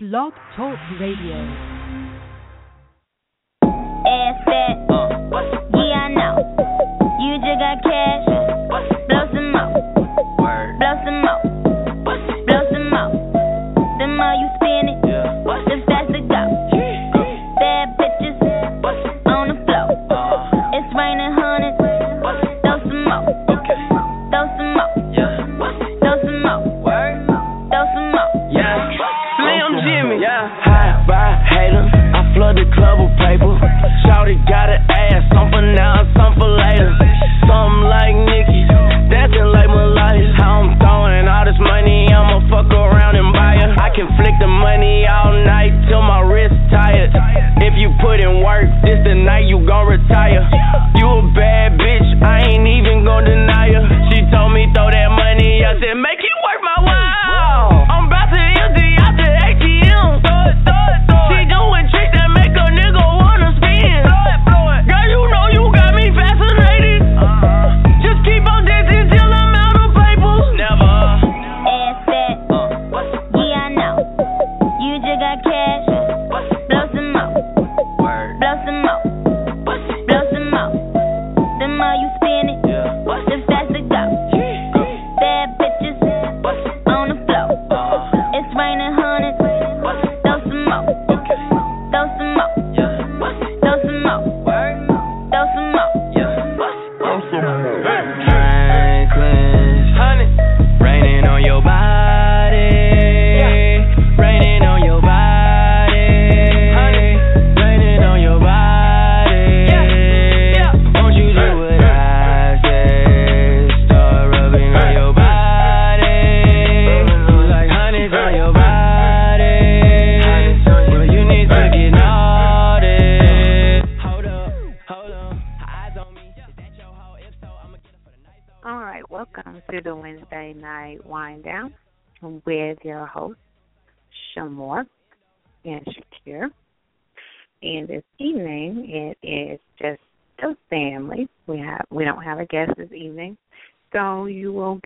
Blog Talk Radio. Ass fat. Yeah, I know. You just got cash.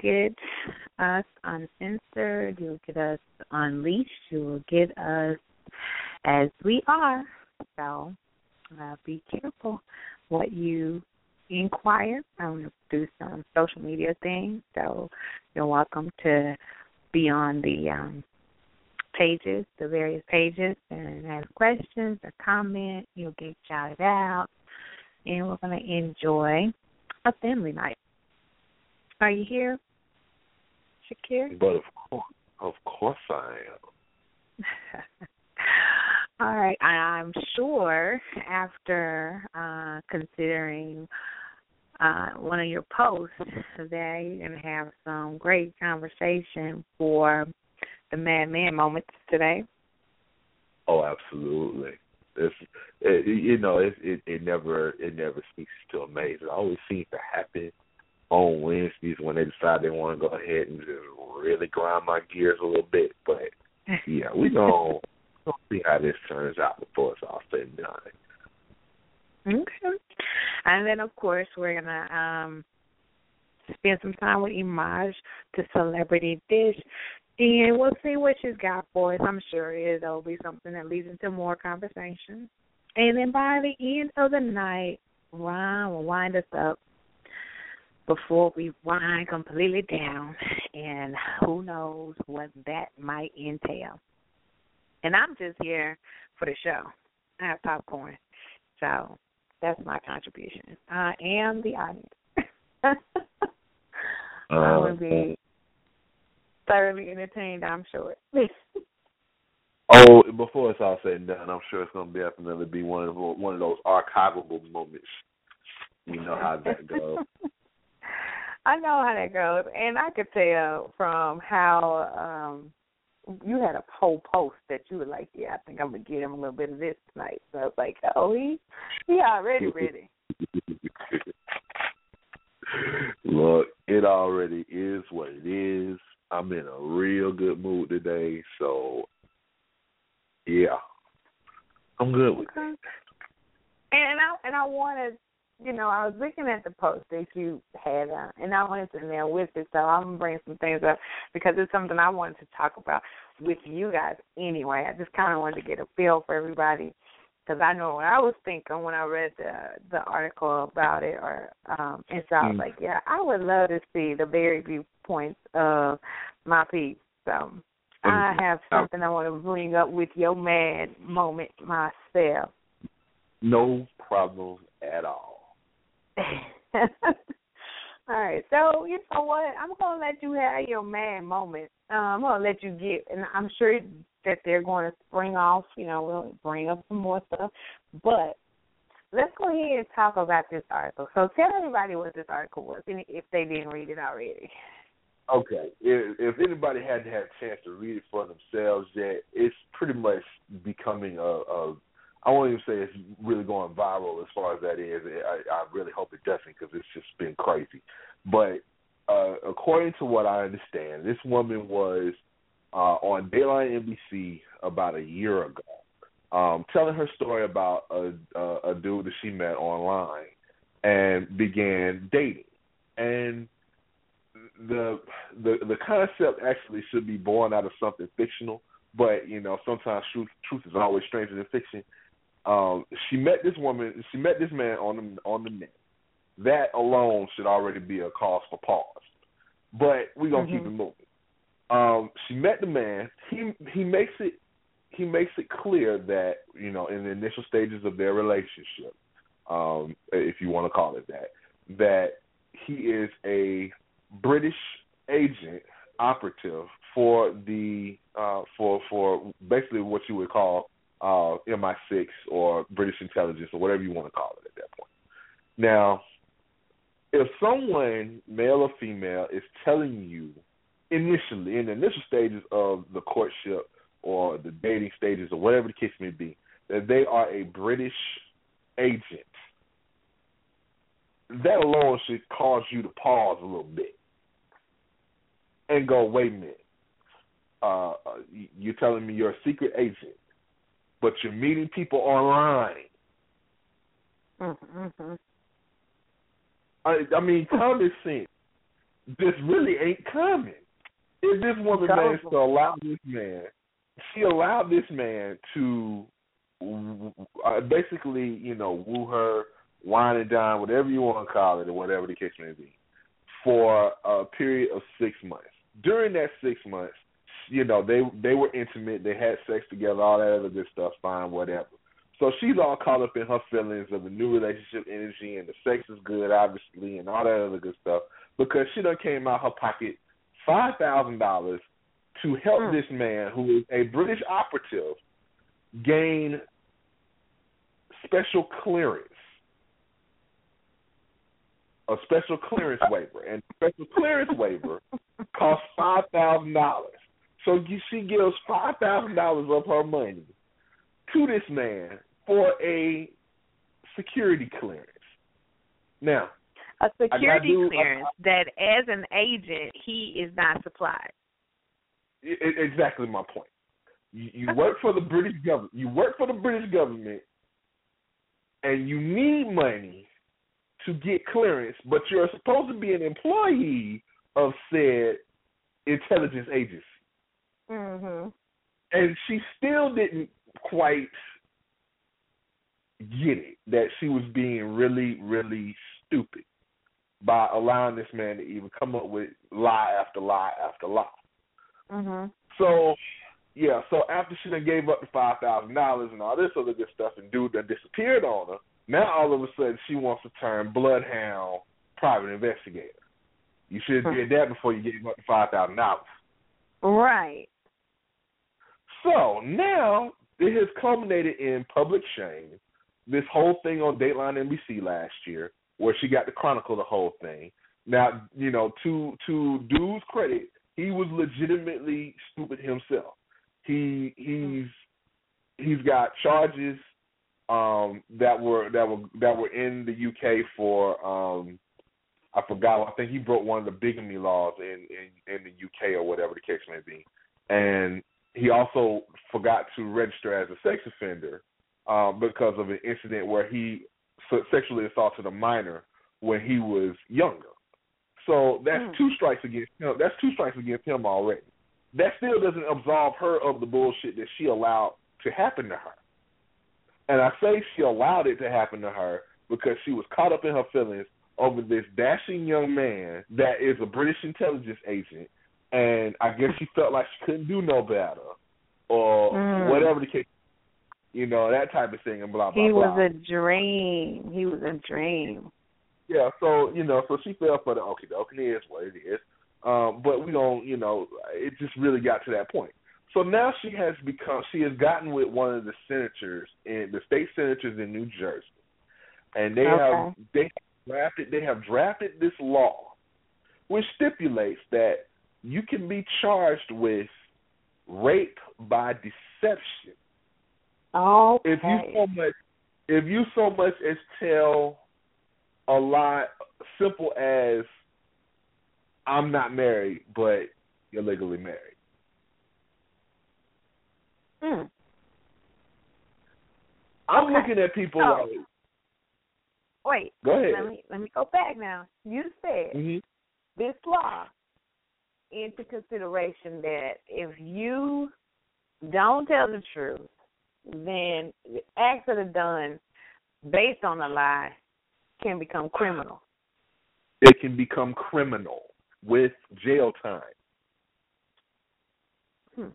Get us uncensored, you'll get us unleashed, you will get us as we are. So uh, be careful what you inquire. I'm going to do some social media things, so you're welcome to be on the um, pages, the various pages, and ask questions or comment. You'll get shouted out, and we're going to enjoy a family night. Are you here, Shakir? But of course, of course I am. All right. I'm sure after uh, considering uh, one of your posts that you're going to have some great conversation for the Mad Men moments today. Oh, absolutely. It's it, you know it, it it never it never ceases to amaze. It always seems to happen on Wednesdays when they decide they want to go ahead and just really grind my gears a little bit. But yeah, we gonna we'll see how this turns out before it's all said and done. Okay. And then, of course, we're to um, spend some time with Emiaj, the celebrity dish. And we'll see what she's got for us. I'm sure it'll be something that leads into more conversation. And then by the end of the night, Ron will wind us up before we wind completely down. And who knows what that might entail. And I'm just here for the show. I have popcorn. So that's my contribution. I am the audience. I will be thoroughly entertained, I'm sure. Oh, before it's all said and done, I'm sure it's gonna be definitely be one of one of those archivable moments. You know how that goes. I know how that goes, and I could tell from how um you had a whole post that you were like, "Yeah, I think I'm gonna get him a little bit of this tonight." So I was like, "Oh, he he already ready." Look, it already is what it is. I'm in a real good mood today, so yeah, I'm good with Okay. And I and I want to you know, I was looking at the post that you had, uh, and I wanted to nail with it. So I'm gonna bring some things up because it's something I wanted to talk about with you guys anyway. I just kind of wanted to get a feel for everybody because I know what I was thinking when I read the the article about it, or um, and so I was Mm. like, yeah, I would love to see the varied viewpoints of my piece. So I have something I want to bring up with your mad moment myself. No problem at all. all right, so you know what? I'm gonna let you have your mad moment. Uh, I'm gonna let you get, and I'm sure that they're going to spring off. You know, we'll bring up some more stuff, but let's go ahead and talk about this article. So tell everybody what this article was, if they didn't read it already. Okay, if, if anybody hadn't had a chance to read it for themselves yet, it's pretty much becoming a, a I won't even say it's really going viral as far as that is. I, I really hope it doesn't because it's just been crazy. But uh, according to what I understand, this woman was uh, on Dateline NBC about a year ago, um, telling her story about a, a, a dude that she met online and began dating. And the the the concept actually should be born out of something fictional, but you know sometimes truth truth is always stranger than fiction. Um, she met this woman. She met this man on the on the net. That alone should already be a cause for pause. But we're gonna keep Mhm. it moving. Um, she met the man. He he makes it he makes it clear that you know in the initial stages of their relationship, um, if you want to call it that, that he is a British agent operative for the uh, for for basically what you would call uh, MI6 or British intelligence or whatever you want to call it at that point. Now, if someone, male or female, is telling you initially in the initial stages of the courtship or the dating stages or whatever the case may be, that they are a British agent, that alone should cause you to pause a little bit and go, wait a minute. Uh, uh, you're telling me you're a secret agent, but you're meeting people online. Mm-hmm. I, I mean, common sense just really ain't common. If this woman managed to allow this man, she allowed this man to uh, basically, you know, woo her, wine and dine, whatever you want to call it, or whatever the case may be, for a period of six months. During that six months, you know, they they were intimate, they had sex together, all that other good stuff, fine, whatever. So she's all caught up in her feelings of the new relationship energy and the sex is good, obviously, and all that other good stuff because she done came out of her pocket five thousand dollars to help Mm. this man who is a British operative gain special clearance. A special clearance waiver. And special clearance waiver costs five thousand dollars. So you- she gives five thousand dollars of her money to this man for a security clearance. Now, A security do- I- clearance that, as an agent, he is not supplied. I- I- exactly my point. You, you work for the British government. You work for the British government, and you need money to get clearance, but you're supposed to be an employee of said intelligence agency. Mm-hmm. And she still didn't quite get it that she was being really, really stupid by allowing this man to even come up with lie after lie after lie. Mm-hmm. So yeah, so after she done gave up the five thousand dollars and all this other good stuff and dude done disappeared on her, now all of a sudden she wants to turn bloodhound private investigator. You should have did that before you gave up the five thousand dollars. Right. So now it has culminated in public shame. This whole thing on Dateline NBC last year, where she got to chronicle the whole thing. Now, you know, to to dude's credit, he was legitimately stupid himself. He he's he's got charges um that were that were that were in the UK for um I forgot I think he broke one of the bigamy laws in in, in the UK or whatever the case may be. And he also forgot to register as a sex offender uh, because of an incident where he sexually assaulted a minor when he was younger. So that's Mm. two strikes against him. That's two strikes against him already. That still doesn't absolve her of the bullshit that she allowed to happen to her. And I say she allowed it to happen to her because she was caught up in her feelings over this dashing young man that is a British intelligence agent, and I guess she felt like she couldn't do no better, or Mm. whatever the case, you know, that type of thing, and blah blah blah. He blah. was a dream. He was a dream. Yeah, so you know, so she fell for the okay, doke, it is what it is. Um, but we don't, you know, it just really got to that point. So now she has become, she has gotten with one of the senators in the state senators in New Jersey, and they have they have drafted they have drafted this law, which stipulates that you can be charged with rape by deception Okay. if you so much if you so much as tell a lie simple as I'm not married but you're legally married. Hmm. I'm Okay. looking at people like Wait. Go ahead. Let me let me go back now. You said Mhm. this law into consideration that if you don't tell the truth, then the acts that are done based on a lie can become criminal. it can become criminal with jail time. Hmm.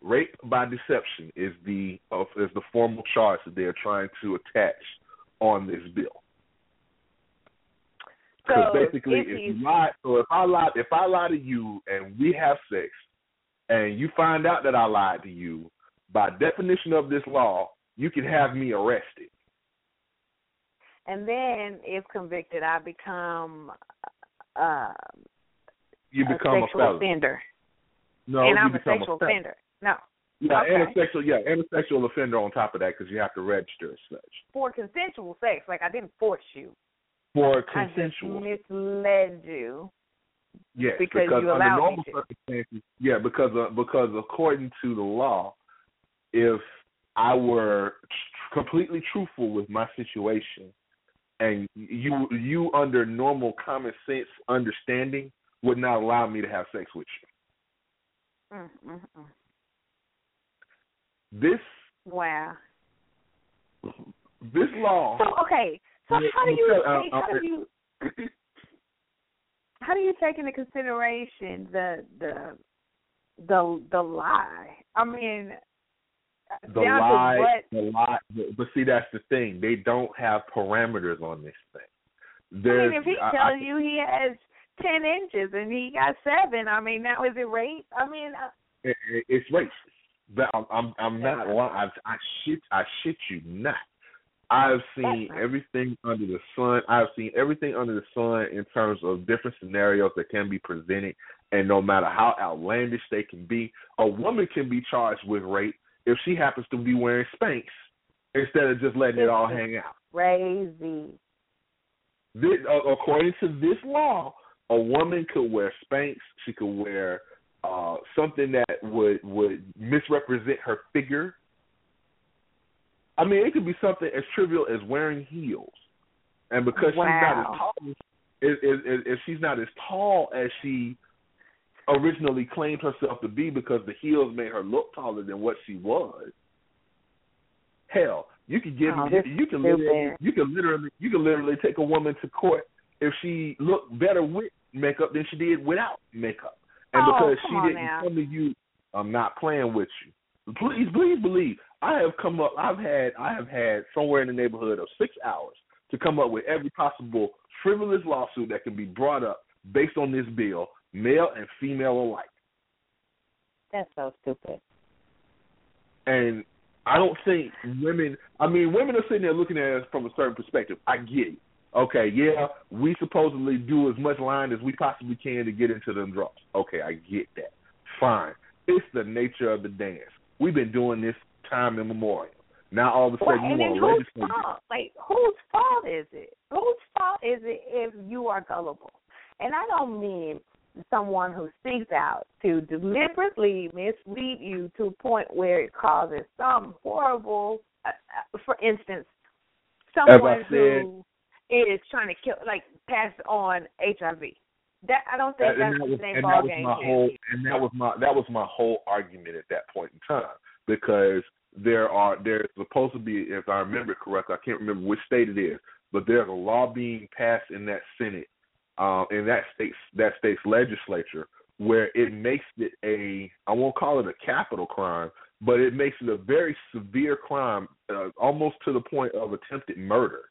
Rape by deception is the of is the formal charge that they are trying to attach on this bill. Because So basically, if if you lie, so if I lie, if I lie to you and we have sex, and you find out that I lied to you, by definition of this law, you can have me arrested. And then, if convicted, I become uh, You become a, sexual felon. offender, No, and you I'm a sexual a offender. No, Yeah, and a sexual, yeah, and a sexual offender on top of that because you have to register as such for consensual sex. Like I didn't force you. For I consensual. misled you. Yes, because you under normal circumstances, yeah, because uh, because according to the law, if I were tr- completely truthful with my situation, and you you under normal common sense understanding would not allow me to have sex with you. Mm, mm, mm. This Wow. this law. So okay. So how do you take, how do you how do you take into consideration the the the the lie? I mean, the lie, what? the lie. But see, that's the thing. They don't have parameters on this thing. I mean, if he tells I- you he has ten inches and he got seven, I mean, now is it rape? I mean, uh, it, it, it's racist. But I'm I'm, I'm not lying. I, I shit I shit you not. I've seen everything under the sun. I've seen everything under the sun in terms of different scenarios that can be presented, and no matter how outlandish they can be, a woman can be charged with rape if she happens to be wearing Spanx instead of just letting it all hang out. crazy. This, uh, according to this law, a woman could wear Spanx. She could wear uh, something that would would misrepresent her figure. I mean, it could be something as trivial as wearing heels, and because she's not as tall, if if she's not as tall as she originally claimed herself to be, because the heels made her look taller than what she was. Hell, you could give Oh, you, you can literally you can literally you can literally take a woman to court if she looked better with makeup than she did without makeup, and Oh, because she didn't now. come to you, I'm not playing with you. Please, please believe I have come up. I've had I have had somewhere in the neighborhood of six hours to come up with every possible frivolous lawsuit that can be brought up based on this bill, male and female alike. That's so stupid. And I don't think women. I mean, women are sitting there looking at us from a certain perspective. I get it. Okay, yeah, we supposedly do as much line as we possibly can to get into them drops. Okay, I get that. Fine. It's the nature of the dance. We've been doing this time immemorial. Now all of a sudden and you want to whose legislate. fault? Like whose fault is it? Whose fault is it if you are gullible? And I don't mean someone who seeks out to deliberately mislead you to a point where it causes some horrible. Uh, uh, for instance, someone said- who is trying to kill, like pass on HIV. That I don't think that's that the same and ball that was game. my whole and that was my that was my whole argument at that point in time because there are there's supposed to be if I remember correctly I can't remember which state it is but there's a law being passed in that Senate um in that state's that state's legislature where it makes it a I won't call it a capital crime but it makes it a very severe crime uh, almost to the point of attempted murder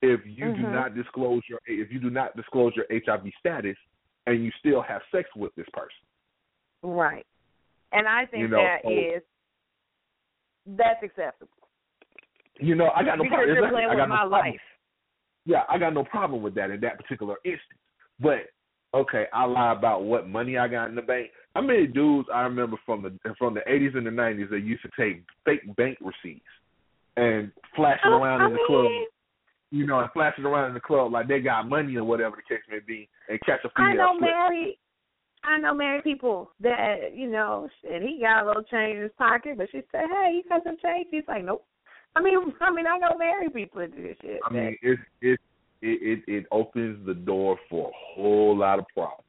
if you do Mhm. not disclose your if you do not disclose your HIV status and you still have sex with this person. Right. And I think You know, that so- is that's acceptable. You know, I got no because problem. you're playing I with got no my problem. life. Yeah, I got no problem with that in that particular instance. But okay, I lie about what money I got in the bank. How many dudes I remember from the from the eighties and the nineties that used to take fake bank receipts and flash it Oh, around I in the club, mean, you know, and flash it around in the club like they got money or whatever the case may be, and catch a female I know slip. I know married people that, you know, and he got a little change in his pocket, but she said, Hey, you got some change? He's like, Nope. I mean I mean I know married people that do this shit. I mean, it it it it, it opens the door for a whole lot of problems.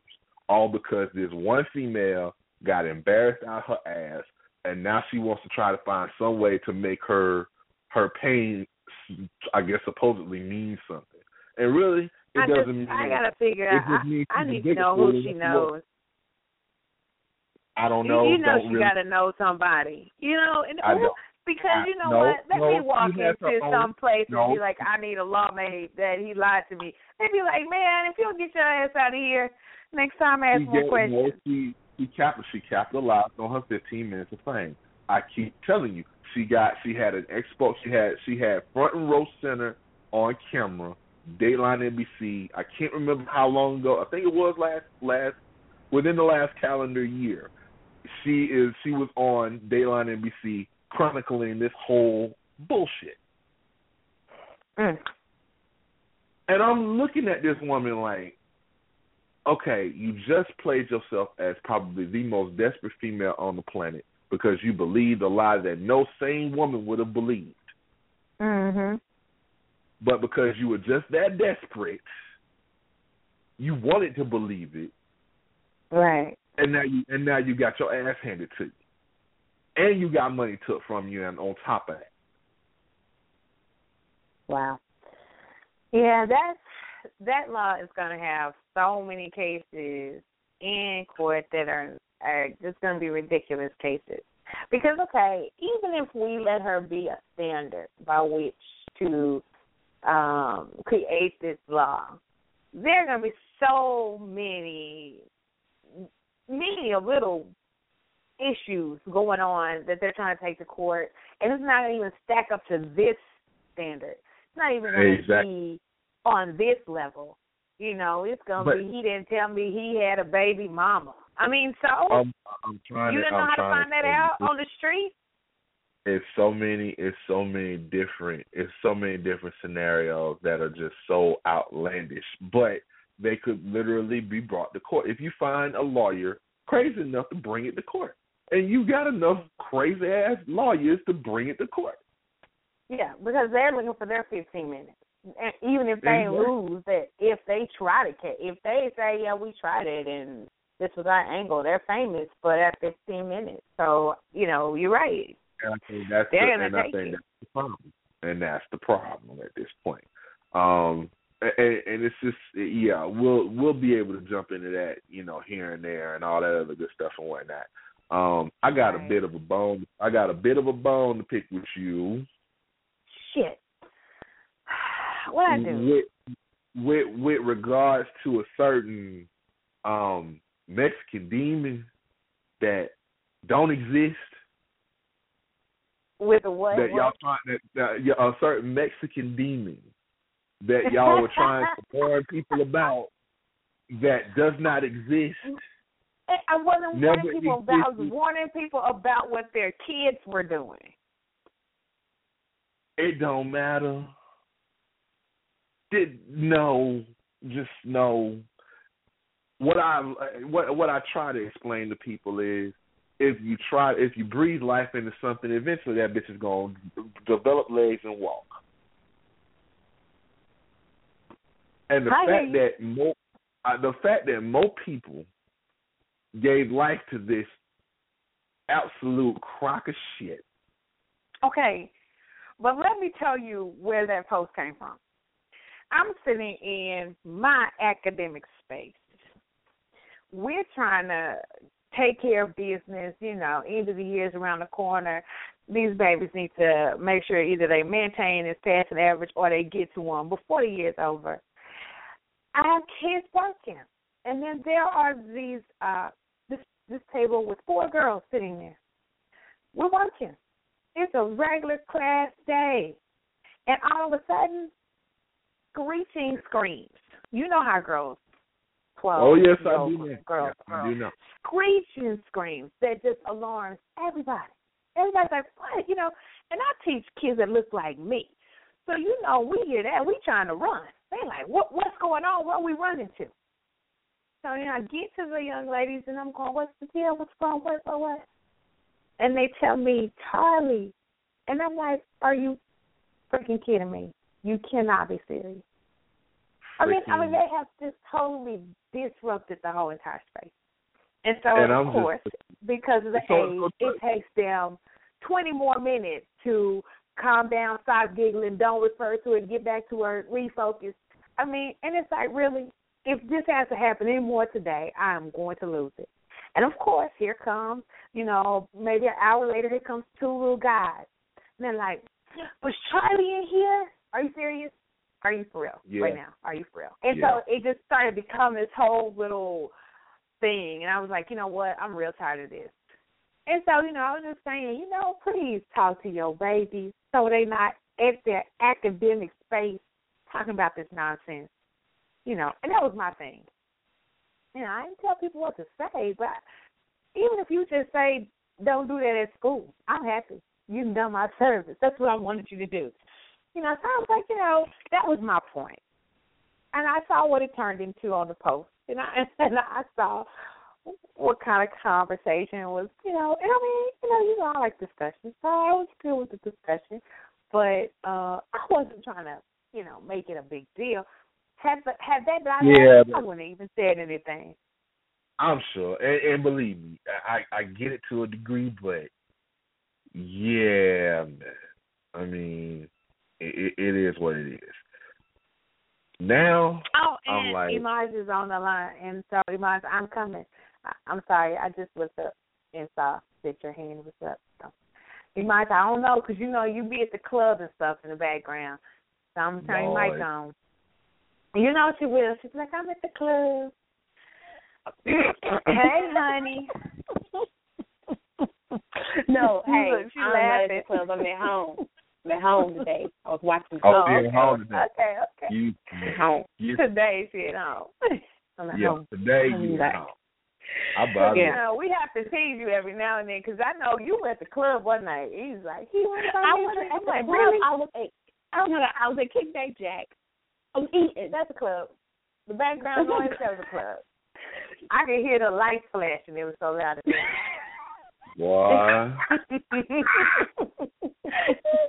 All because this one female got embarrassed out her ass, and now she wants to try to find some way to make her her pain, I guess, supposedly mean something. And really, it I doesn't just mean. I gotta figure out I, I need to know who she knows. I don't know. You know don't she really, gotta know somebody. You know, and I don't- because I- you know no, what? Let no, me walk she has her into some place no. and be like, I need a lawmate that he lied to me. They be like, Man, if you don't get your ass out of here, next time ask she more questions. she she cap she capitalized on her 15 minutes of fame. I keep telling you, she got she had an expo. She had she had front and row center on camera, Dateline NBC. I can't remember how long ago. I think it was last last within the last calendar year. She is she was on Dateline NBC chronicling this whole bullshit. Mm. And I'm looking at this woman like, okay, you just played yourself as probably the most desperate female on the planet because you believed a lie that no sane woman would have believed. Mm-hmm. But because you were just that desperate, you wanted to believe it, Right. And now you and now you got your ass handed to you, and you got money took from you, and on top of that, Wow. Yeah, that's that law is going to have so many cases in court that are are just going to be ridiculous cases. Because okay, even if we let her be a standard by which to um create this law, there are going to be so many many little issues going on that they're trying to take to court, and it's not even stack up to this standard. It's not even going to Exactly. be on this level. You know, it's going to be. He didn't tell me he had a baby mama. I mean, so I'm, I'm trying you didn't know I'm how to find that out on the street. it's so many it's so many different it's so many different scenarios that are just so outlandish but they could literally be brought to court if you find a lawyer crazy enough to bring it to court and you got enough crazy ass lawyers to bring it to court Yeah, because they're looking for their 15 minutes. And even if they Exactly. lose, that if they try to, ca- if they say, yeah, we tried it and this was our angle, they're famous for that 15 minutes. So, you know, you're right. and I think that's They're the, and I take think it. that's the problem and that's the problem at this point um and, and it's just yeah we'll we'll be able to jump into that you know here and there and all that other good stuff and whatnot um i got a bit of a bone i got a bit of a bone to pick with you Shit. What I do? with with with regards to a certain um mexican demon that don't exist With a what? that y'all trying that, that yeah, a certain Mexican demon that y'all were trying to warn people about that does not exist. I wasn't Never warning people about. I was warning people about what their kids were doing. It don't matter. Did no, just no. What I what what I try to explain to people is if you try if you breathe life into something, eventually that bitch is gonna develop legs and walk. And the I hear fact that more, uh, the fact that more people gave life to this absolute crock of shit. Okay, but let me tell you where that post came from. I'm sitting in my academic space. We're trying to take care of business, you know, end of the year's around the corner. These babies need to make sure either they maintain this passing average or they get to one before the year's over. I have kids working. And then there are these uh this this table with four girls sitting there. We're working. It's a regular class day. And all of a sudden, screeching screams. You know how girls, 12 Oh yes, I do know. girls, Yes, I do know. screeching screams that just alarms everybody. Everybody's like, what? You know, and I teach kids that look like me. So, you know, we hear that. We trying to run. They like, what? what's going on? What are we running to? So, you know, I get to the young ladies and I'm going, what's the deal? What's going? What, what, what? And they tell me, Charlie. And I'm like, are you freaking kidding me? You cannot be serious. I mean, I mean, they have just totally disrupted the whole entire space. And so, And of I'm course, just because of the age, it takes them 20 more minutes to calm down, stop giggling, don't refer to it, get back to work, refocus. I mean, and it's like, really, if this has to happen anymore today, I'm going to lose it. And of course, here comes, you know, maybe an hour later, here comes two little guys. And they're like, was Charlie in here? Are you serious? Are you for real Yeah. right now? Are you for real? And Yeah. so it just started to become this whole little thing. And I was like, you know what? I'm real tired of this. And so, you know, I was just saying, you know, please talk to your babies so they're not at their academic space talking about this nonsense. You know, and that was my thing. You know, I didn't tell people what to say, but even if you just say, don't do that at school, I'm happy. You've done my service. That's what I wanted you to do. You know, so I was like, you know, that was my point. And I saw what it turned into on the post. And I and I saw what kind of conversation was, you know, and I mean, you know, you know, I like discussion, so I was good with the discussion, but uh I wasn't trying to, you know, make it a big deal. Had the, had that not Yeah, I wouldn't even said anything. I'm sure, and, and believe me, I I get it to a degree, but yeah, man. I mean, it, it is what it is. Now, Oh, I'm and like- Emiaj is on the line, and so Emiaj, I'm coming. I, I'm sorry, I just looked up and saw that your hand was up. So, Emiaj, I don't know, 'cause you know you be at the club and stuff in the background. So I'm gonna turn your mic on. You know she will. She's like, I'm at the club. hey, honey. No, hey, she I'm not at the club. I'm at home. I'm at home today. I was watching Oh, club. you're at home today. Okay, okay. you At home. you Today she at home. I'm at yeah home. today you back. know. I bother You know, we have to tease you every now and then because I know you were at the club one night. He's like, he went I was I'm like, really? I was at I don't know. I was at Kickback Jack. I was eating. That's a club. The background noise that was a club. I could hear the lights flashing. It was so loud. in there. Boy,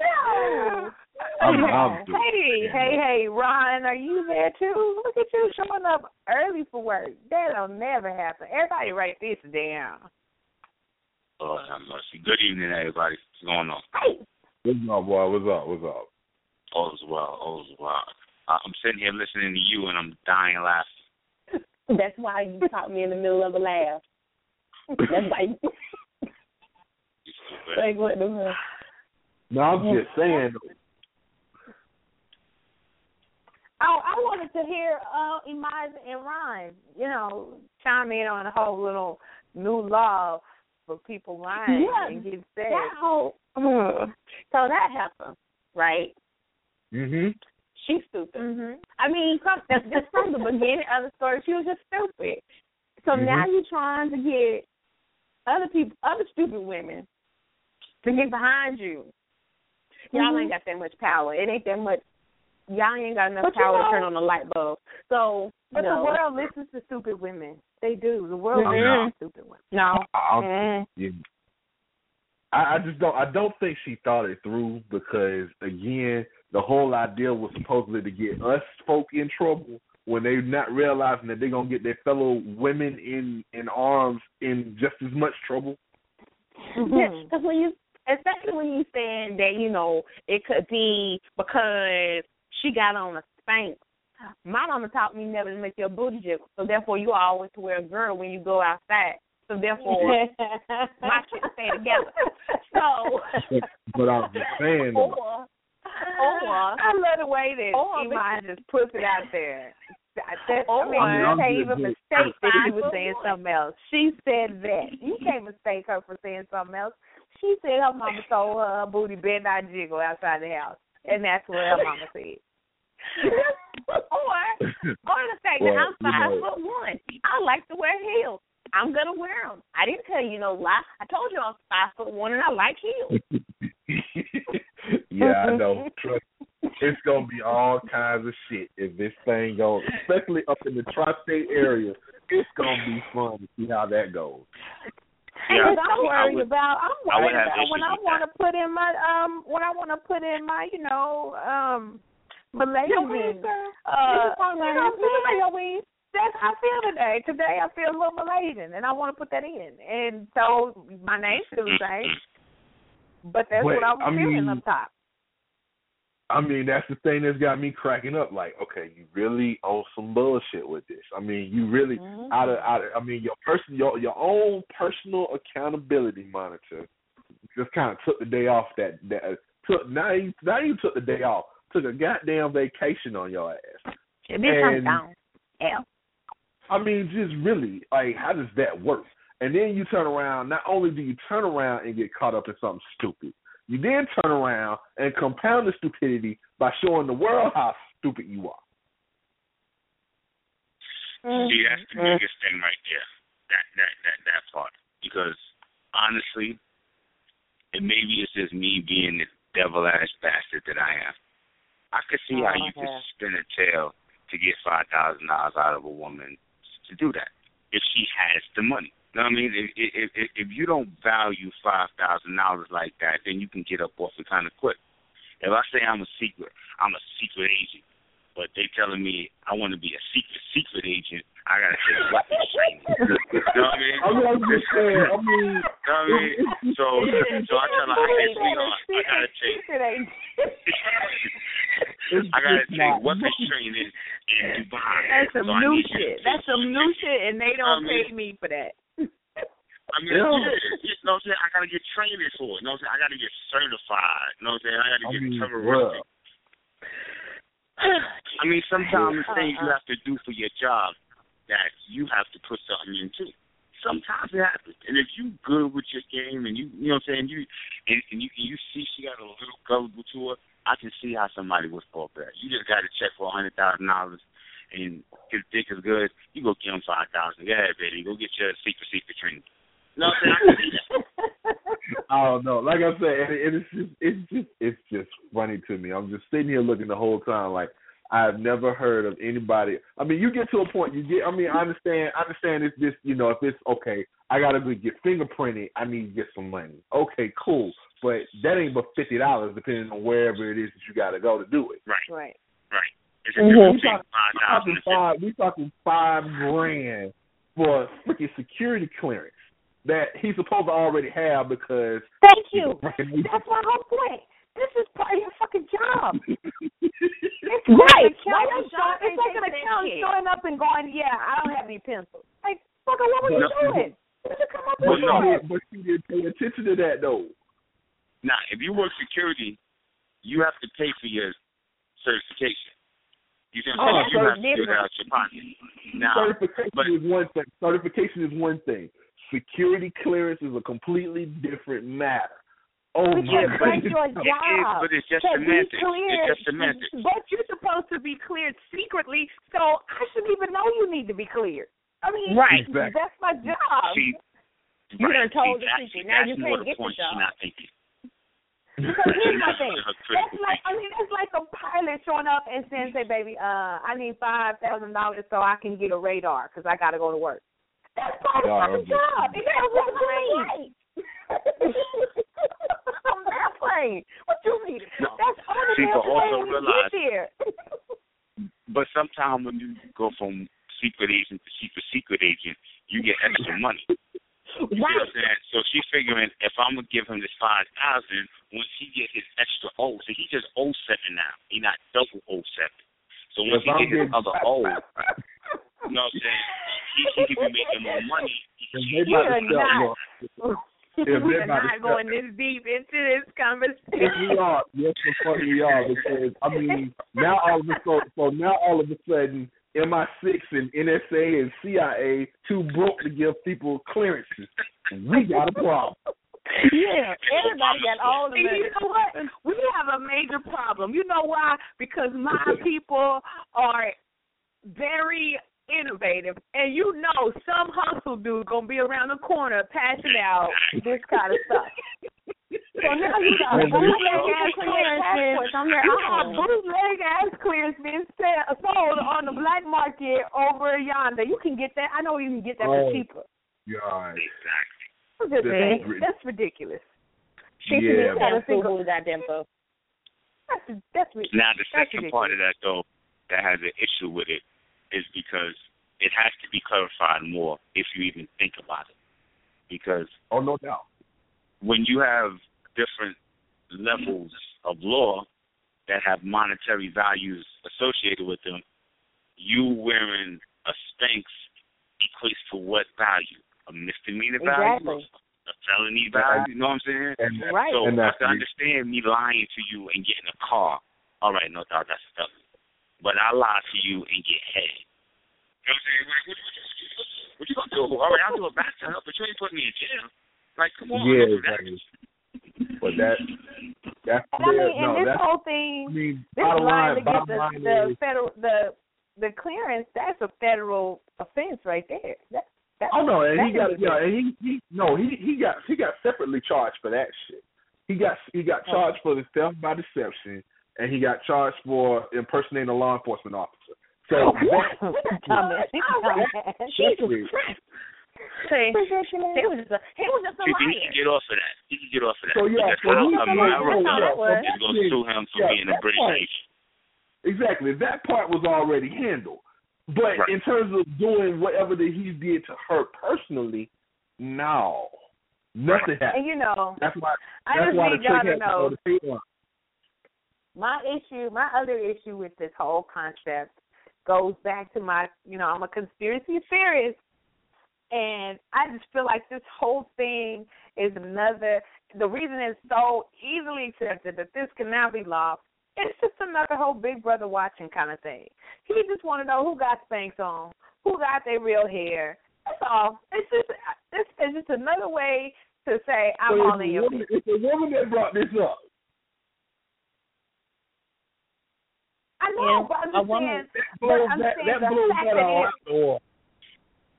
no. I'm- I'm hey, hey, hey, Ron, are you there too? Look at you showing up early for work. That'll never happen. Everybody write this down. Oh, have mercy. Good evening, everybody. What's going on? what's up, boy? What's up? What's up? All is well. All is well. Uh, I'm sitting here listening to you, and I'm dying laughing. That's why you caught me in the middle of a laugh. That's why. You, You like what the hell? No, I'm just saying. Oh, I wanted to hear uh Emiaj and Ron, you know, chime in on the whole little new law for people lying Yeah, and getting sick. That whole. Uh, so that happened, right? Mhm. She's stupid. Mhm. I mean, from, just just from the beginning of the story, she was just stupid. So Mhm. now you're trying to get other people, other stupid women, to get behind you. Y'all ain't got that much power. It ain't that much. Y'all ain't got enough But you power know- to turn on the light bulb. So, But no. the world listens to stupid women. They do. The world Mhm. listens to stupid women. no. I'll- Mm. Yeah. I, I just don't. I don't think she thought it through because again, the whole idea was supposedly to get us folk in trouble when they're not realizing that they're gonna get their fellow women in in arms in just as much trouble. Because when you, especially when you saying that, you know, it could be because she got on a spank. My mama taught me never to make your booty jiggle, so therefore you always wear a girdle when you go outside. So therefore, my shit stay together. So, But I'm just saying, or, or I love the way that Or Emiaj just puts it out there. That, that, I Or- mean, I mean, you can't just even mistake that she was saying something else. She said that. You mm-hmm. can't mistake her for saying something else. She said her mama told her her booty bend not jiggle outside the house, and that's what her mama said. or or the fact that Well, I'm you five know- foot one. I like to wear heels. I'm gonna wear them. I didn't tell you no lie. I told you I was five foot one and I like heels. yeah, I know. Trust. It's gonna be all kinds of shit if this thing goes, especially up in the tri-state area. It's gonna be fun to see how that goes. Yeah, Because I'm worried would- about I'm worried about when I want to put in my um when I want to put in my you know um Malaysian weed, sir. uh You can you know what I'm saying? Your weed. That's how I feel today. Today I feel a little Malaysian and I want to put that in. And so my name's still the same, but that's But, what I was I feeling mean, up top. I mean, that's the thing that's got me cracking up. Like, okay, you really on some bullshit with this. I mean, you really Mm-hmm. out of out. Of, I mean, your person, your your own personal accountability monitor just kind of took the day off. That that took now you now you took the day off. Took a goddamn vacation on your ass. Should be and- down. Yeah. I mean, just really, like, how does that work? And then you turn around. Not only do you turn around and get caught up in something stupid, you then turn around and compound the stupidity by showing the world how stupid you are. See, that's the Mm-hmm. biggest thing right there. That that that that part. Because honestly, and maybe it's just me being the devil ass bastard that I am. I could see how you could spin a tail to get five thousand dollars out of a woman to do that if she has the money. You know what I mean? If if if, if you don't value five thousand dollars like that, then you can get up off it kind of quick. If I say I'm a secret, I'm a secret agent, but they telling me I want to be a secret secret agent, I gotta take weapons training. you know what I mean? I mean, I'm just saying. Mean, You know what I mean? So, so I tell her, I say, sweetheart, I gotta take, I gotta take not- weapons training in Dubai. That's some so new need you to shit. That's some new shit, and they don't I mean- pay me for that. I mean, Yeah. yeah. you know what I'm saying? I gotta get training for it. You know what I'm saying? I gotta get certified. You know what I'm saying? I gotta I get mean, bruh. I mean, sometimes the things you have to do for your job that you have to put something into. Sometimes it happens, and if you good with your game, and you, you know what I'm saying, you, and, and you, and you see she got a little gullible to her, I can see how somebody would fall for that. You just got to check for a hundred thousand dollars, and his dick is good. You go give him five thousand. Yeah, baby, go get your secret secret training. You know what I'm saying? I can see that. I don't know. Like I said, and it- it's just it's just it's just funny to me. I'm just sitting here looking the whole time like I've never heard of anybody. I mean, you get to a point. You get. I mean, I understand. I understand. It's this. You know, if it's okay, I gotta go get fingerprinted. I need to get some money. Okay, cool. But that ain't but fifty dollars, depending on wherever it is that you gotta go to do it. Right, Right. right. It's a Mhm. We between talk- five we thousand talking five. We talking five grand for freaking security clearance that he's supposed to already have because Thank you. That's my whole point. This is part of your fucking job. It's Right. Why an your accountant, it's like an taking that accountant shit? showing up and going, "Yeah, I don't have any pencils." Like, fucker, what were you No. doing? What you come up But with? she no. did, but she didn't pay attention to that though. Now, if you work security, you have to pay for your certification. You see what I'm Oh, saying? You so have to do different. that out your pocket. Now, Certification but- is one thing. Certification is one thing. Security clearance is a completely different matter. Oh But my you're but doing goodness. your it is, but it's just to be semantics. It's just semantics. But you're supposed to be cleared secretly, so I shouldn't even know you need to be cleared. I mean, Right. Exactly. that's my job. See, You right. done told see, the that- secret. Now you more can't the get the job. she's not thinking. Because here's my That's thing. That's like I mean, it's like a pilot showing up and saying, "Say, baby, uh, I need five thousand dollars so I can get a radar because I got to go to work." That's part of Yeah, my I'm just- job. It got what right. I'm not playing. What you mean? No. That's only People also when you realize- get there. But sometimes when you go from secret agent to secret secret agent, you get extra money. You see what I'm saying? So she's figuring if I'm gonna give him this five thousand, once he get his extra O, so he just O seven now. He not double O seven. So once If I'm he get his other O, you know what I'm saying? He, he can be making more money. If they he, about to You're not. look, If we they're are about to not sell- going this deep into this Yes, conversation. we are. Yes, the fuck we are. Because I mean, now all of a so, so now all of a sudden, MI6 and NSA and CIA too broke to give people clearances. We got a problem. Yeah, everybody got all the money. you know what? We have a major problem. You know why? Because my people are very innovative, and you know some hustle dude gonna be around the corner passing out this kind of stuff. So now you got Well, bootleg we- ass clearances on their You got own. bootleg ass clearance being sell- sold on the black market over yonder. You can get that. I know you can get that Oh. for cheaper. Yeah, exactly. I'm just This saying, is rid- that's ridiculous. She should Yeah, be got a single with that info. That's that's ridiculous. Now the That's second part of that though that has an issue with it is because it has to be clarified more if you even think about it. Because Oh no doubt. when you have different levels of law that have monetary values associated with them, you wearing a Spanx equates to what value? A misdemeanor value? Exactly. A felony value? You know what I'm saying? And Right. So And I that's can understand me lying to you and getting a car. All right, no doubt that's a felony. But I lie to you and get head. You know what I'm saying? Like, what, what, what you gonna do? All right, I'll do a bathtub, but you ain't putting me in jail. Like, come on. Yeah, don't do that. exactly. But that that's And I mean, there- and no, this that's whole I thing, mean this bottom line line to get the, line the is federal the the clearance, that's a federal offense right there. That, that's Oh no, and he that's got yeah, and he he no, he he got he got separately charged for that shit. He got he got oh. charged for the theft by deception, and he got charged for impersonating a law enforcement officer. So that, Dumbass. Dumbass. Jesus Christ. See, Ridiculous. he was just a he was just a See, he liar. can get off of that. He can get off of that. So, yeah, because so how he- America That's how that was. is going to sue him for Yeah, being a British part. agent. exactly that part was already handled. But Right. in terms of doing whatever that he did to her personally, no, nothing happened. And you know, That's why I that's just why the need y'all chick to had to know go to pay on. My issue, my other issue with this whole concept goes back to my, you know, I'm a conspiracy theorist, and I just feel like this whole thing is another. The reason it's so easily accepted that this can now be law, it's just another whole Big Brother watching kind of thing. He just want to know who got Spanx on, who got their real hair. That's all. It's just it's, it's just another way to say I'm So all in your woman, it's a woman that brought this up. I know, Yeah, but I'm saying. That But I'm that, saying that the fact that that it-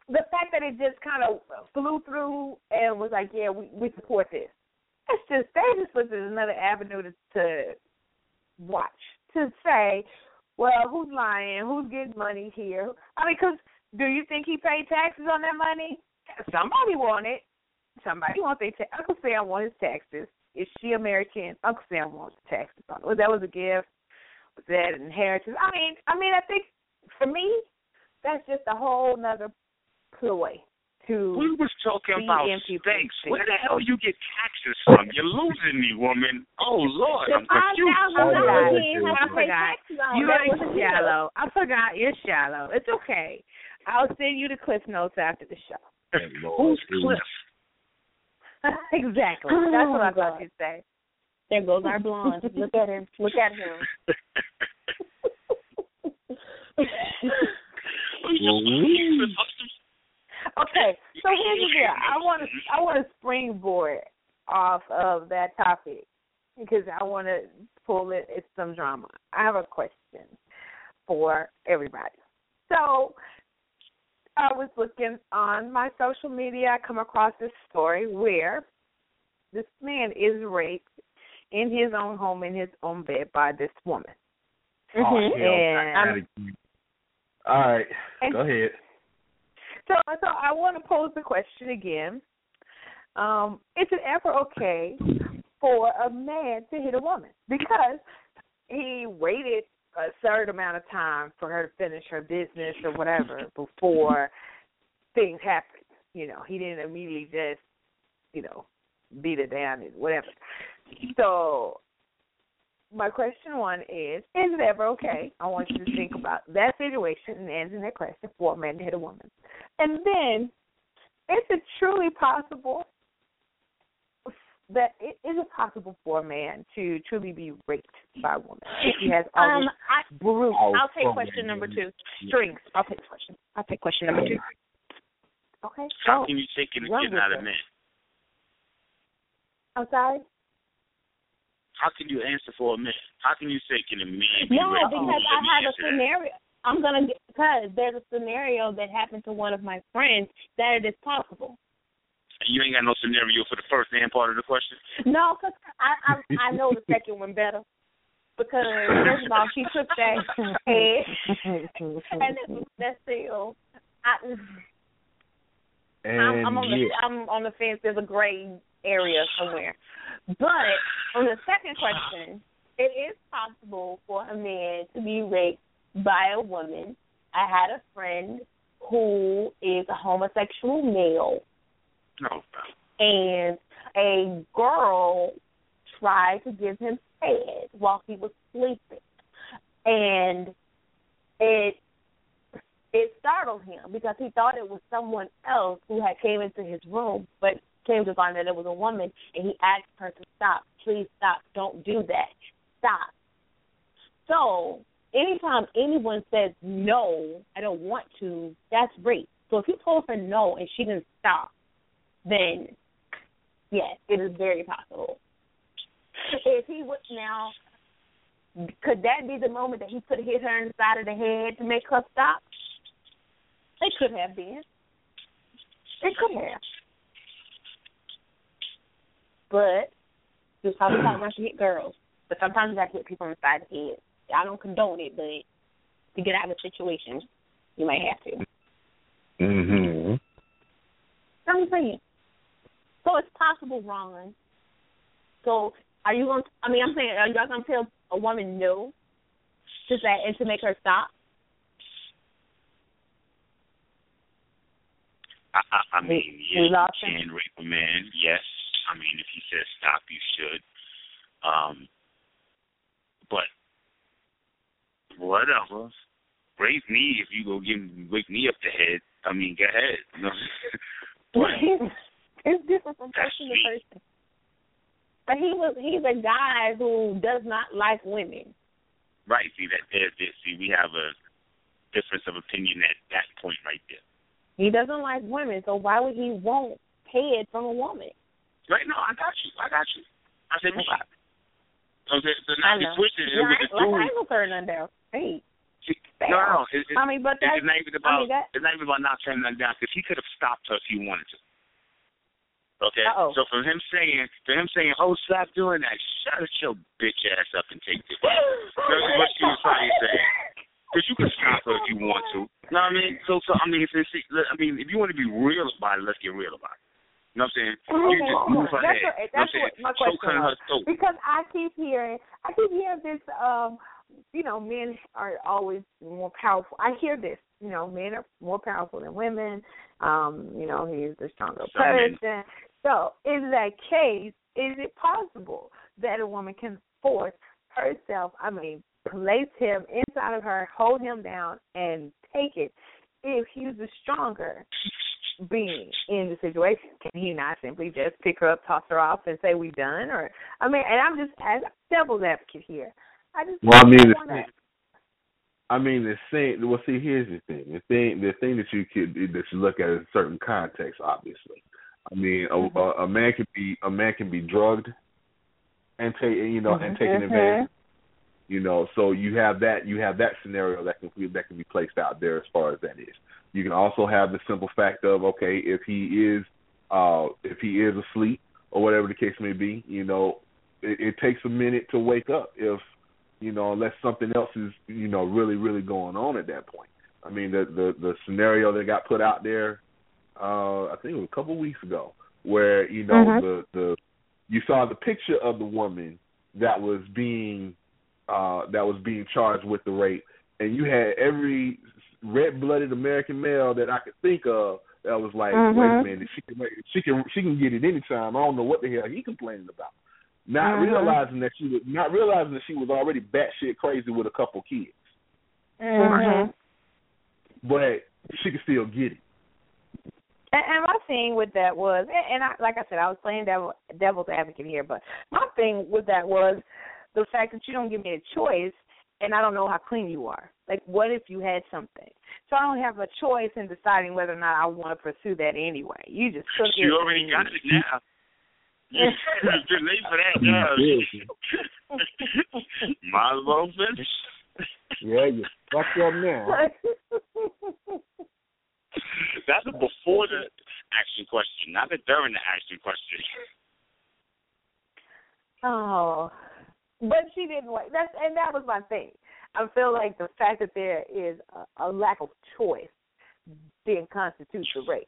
the fact that it just kind of flew through and was like, yeah, we we support this. It's just they just looked at another avenue to, to watch to say, well, who's lying? Who's getting money here? I mean, because do you think he paid taxes on that money? Somebody want it. Somebody wants their ta- Uncle Sam want his taxes. Is she American? Uncle Sam wants the taxes on it. Was that was a gift? Was that inheritance? I mean, I mean, I think for me, that's just a whole nother ploy to We was talking about in people's Spanx. face. Where the hell you get taxes from? You're losing me, woman. Oh Lord, I'm confused. Oh, yeah, he ain't yeah, have to yeah. pay I taxes on. You That ain't was a deal. shallow. I forgot you're shallow. It's okay. I'll send you the cliff notes after the show. Who's Cliff? exactly. Oh, That's what I God. thought oh, you'd say. There goes our blonde. Look at him. Look at him. Okay, so here's the deal. I want to I want to springboard off of that topic because I want to pull it. It's some drama. I have a question for everybody. So I was looking on my social media. I come across this story where this man is raped in his own home in his own bed by this woman. Oh, hell, And- I gotta keep- All right, And- go ahead. So, so I want to pose the question again. Um, is it ever okay for a man to hit a woman because he waited a certain amount of time for her to finish her business or whatever before things happened. You know, he didn't immediately just, you know, beat her down and whatever. So my question one is, is it ever okay? I want you to think about that situation and answer that question for a man to hit a woman. And then, is it truly possible that it is it possible for a man to truly be raped by a woman if he has all Um, I, brute I'll take question number two. Strings. I'll take question. I'll take question number two. Okay. How So can you take it run and with not a it. man? I'm sorry. How can you answer for a man? How can you say can a man be No, raped? because Let I me have a answer that. scenario. I'm gonna get because there's a scenario that happened to one of my friends that it is possible. You ain't got no scenario for the first damn part of the question. No, because I, I I know the second one better. Because first of all, she took that head, and it, that's still. I, And I'm, I'm on the yeah, I'm on the fence. There's a gray area somewhere. But on the second question, it is possible for a man to be raped by a woman. I had a friend who is a homosexual male, No, and a girl tried to give him head while he was sleeping, and it it startled him because he thought it was someone else who had came into his room, but came to find that it was a woman, and he asked her to stop. Please stop. Don't do that. Stop. So anytime anyone says no, I don't want to, that's rape. So if you told her no and she didn't stop, then yes, it is very possible. If he would now, could that be the moment that he could hit her in the side of the head to make her stop? It could have been. It could have. But just how we talk about you hit girls. But sometimes you have to hit people on the side of the head. I don't condone it, but to get out of a situation, you might have to. Mm mhm. I'm saying. So it's possible, Ron. So are you going? to I mean, I'm saying, are y'all going to tell a woman no to say and to make her stop? I, I, I mean, We- yeah, you can rape a man. Yes, I mean, if he says stop, you should. Um, but whatever. Rape me if you go give wake me up the head. I mean, go ahead. Know? but it's different from person to person. But he was he's a guy who does not like women. right, see that there, there, see we have a difference of opinion at that point right there. He doesn't like women, so why would he want head from a woman? Right? No, I got you. I got you. I said me. So, so, so I know. switched it. Yeah, with the I, like, I ain't gonna turn none down. Hey, No, no, no. It, it, I mean, but that's it's not even I about. mean, that- it's not even about not turning that down because he could have stopped her if he wanted to. Okay. Uh-oh. So from him saying, for him saying, "Oh, stop doing that," shut your bitch ass up and take this. That's what she was trying to say. Because you can stop her if you want to. You know what I mean? So, so I mean, if it's, I mean, if you want to be real about it, let's get real about it. You know what I'm saying? You just move her that's head. what, you know what my saying? Choke question her was. Because I keep hearing, I keep hearing this. Um, you know, men are always more powerful. I hear this. You know, men are more powerful than women. Um, you know, he's the stronger Some men- person. So, in that case, is it possible that a woman can force herself? I mean, place him inside of her, hold him down, and take it if he's the stronger being in the situation? Can he not simply just pick her up, toss her off, and say we done? Or I mean, and I'm just as devil's advocate here. I just Well, I mean, the wanna- thing, I mean, the thing. Well, see, here's the thing. The thing, the thing that you could that you look at in a certain context. Obviously, I mean, a, a, a man can be a man can be drugged and take you know and taken Mhm. advantage. You know, so you have that you have that scenario that can be, that can be placed out there as far as that is. You can also have the simple fact of okay, if he is uh if he is asleep or whatever the case may be, you know, it, it takes a minute to wake up if you know unless something else is you know really really going on at that point. I mean the the the scenario that got put out there, uh I think it was a couple of weeks ago, where you know Mhm. the the you saw the picture of the woman that was being uh that was being charged with the rape and you had every red blooded American male that I could think of that was like, Mhm. wait a minute, she can make, she can she can get it anytime. I don't know what the hell he complaining about. Not Mhm. realizing that she was not realizing that she was already batshit crazy with a couple kids, Mhm. but she could still get it. And, and my thing with that was, and, and I, like I said, I was playing devil, devil's advocate here, but my thing with that was the fact that you don't give me a choice, and I don't know how clean you are. Like, what if you had something? So I don't have a choice in deciding whether or not I want to pursue that anyway. You just took it. She already and- got it now. You're too late for that now. Might as well finish. Yeah, you fucked up now. That's a before the action question, not a during the action question. Oh, but she didn't wait. That's and that was my thing. I feel like the fact that there is a, a lack of choice didn't constitute the rape.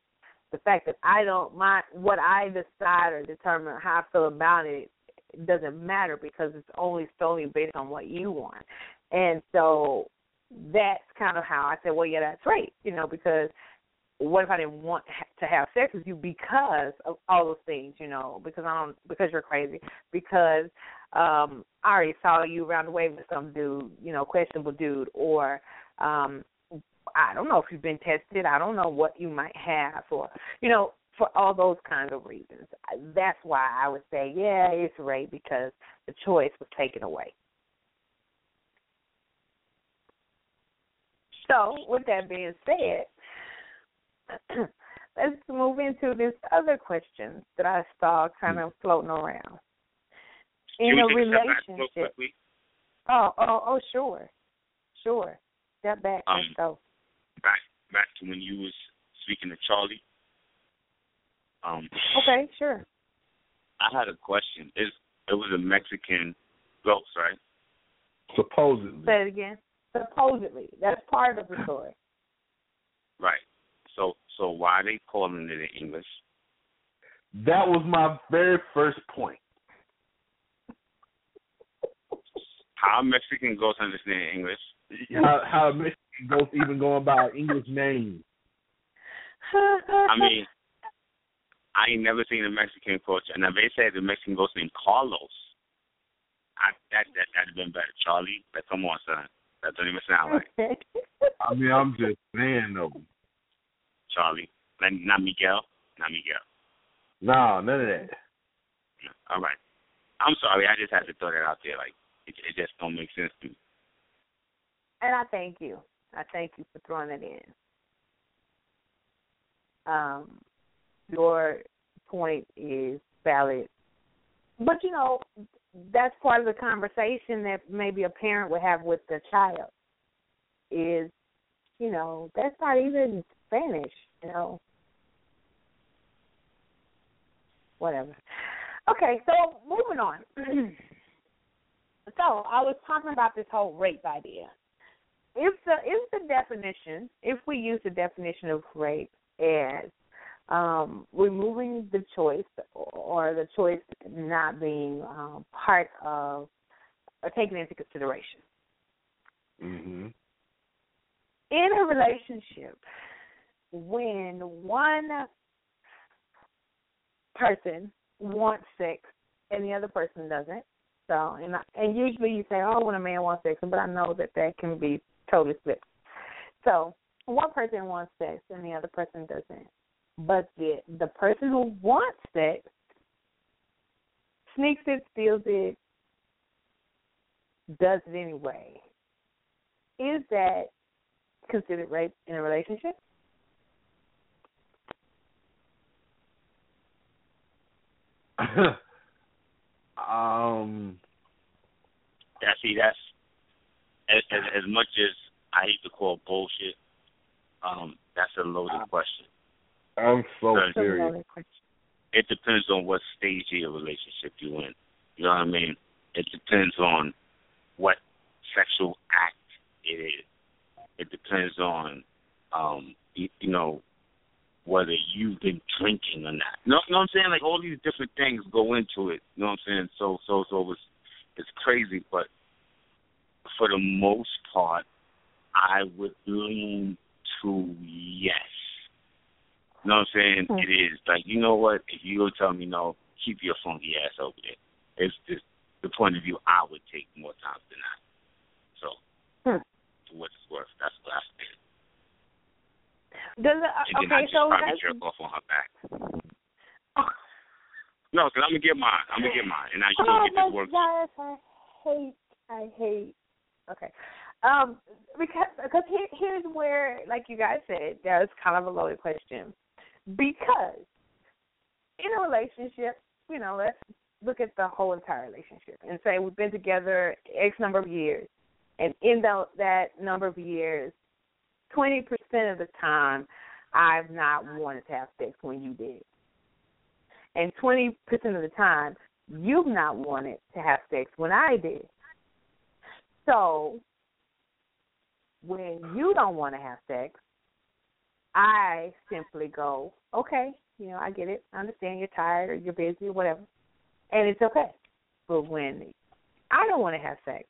The fact that I don't my what I decide or determine how I feel about it it doesn't matter because it's only solely based on what you want. And so that's kind of how I said, well, yeah, that's right, you know, because what if I didn't want to have sex with you because of all those things, you know, because I don't, because you're crazy, because um I already saw you around the way with some dude, you know, questionable dude, or um I don't know if you've been tested. I don't know what you might have, or you know, for all those kinds of reasons. That's why I would say, yeah, it's rape because the choice was taken away. So, with that being said, let's move into this other question that I saw kind of floating around. In a we take a step back real relationship. Oh, oh, oh, sure, sure. Step back. Um, let's go. Back back to when you was speaking to Charlie. Um, Okay, sure. I had a question. Is it was a Mexican ghost, right? Supposedly. Say it again. Supposedly, that's part of the story. Right. So so why are they calling it in English? That was my very first point. How Mexican ghosts understand English? How how Mexican ghosts even going by English names. I mean, I ain't never seen a Mexican culture. Now they say the Mexican ghost named Carlos. I that that that'd have been better. Charlie, like come on, son. That don't even sound right. I mean, I'm just saying though. Charlie. Not, not Miguel. Not Miguel. No, none of that. All right. I'm sorry. I just had to throw that out there. Like it, it just don't make sense to me. and I thank you. I thank you for throwing it in. Um, your point is valid, but you know that's part of the conversation that maybe a parent would have with their child. Is you know that's not even Spanish. You know, whatever. Okay, so moving on. so I was talking about this whole rape idea. If the if the definition, if we use the definition of rape as um, removing the choice or the choice not being um, part of or taken into consideration Mhm. in a relationship, when one person wants sex and the other person doesn't, so and I, and usually you say, oh, when a man wants sex, but I know that that can be totally flipped. So one person wants sex and the other person doesn't, but the the person who wants sex sneaks it, steals it, does it anyway. Is that considered rape in a relationship? um. Yeah, see, that's as, as as much as I hate to call bullshit. Um, that's a loaded question. I'm so serious. It depends on what stage of your relationship you're in. You know what I mean? It depends on what sexual act it is. It depends on, um, you, you know, whether you've been drinking or not. No, no, know what I'm saying? Like all these different things go into it. You know what I'm saying? So so so it's it's crazy, but for the most part, I would lean to yes. You know what I'm saying? Hmm. It is like you know what? If you go tell me no, keep your funky ass over there. It's just the point of view I would take more times than not. So, Hmm. for what it's worth, that's what I think. Does it, And then I okay, just so probably that's, jerk off on her back. No, because I'm gonna get mine. I'm gonna get mine, and I still oh get this work. gosh, I hate, I hate. Okay, um, because because here, here's where, like you guys said, that's kind of a loaded question, because in a relationship, you know, let's look at the whole entire relationship and say we've been together X number of years, and in that that number of years, twenty percent of the time, I've not wanted to have sex when you did and 20% of the time, you've not wanted to have sex when I did. So, when you don't want to have sex, I simply go, okay, you know, I get it. I understand you're tired or you're busy or whatever. And it's okay. But when I don't want to have sex,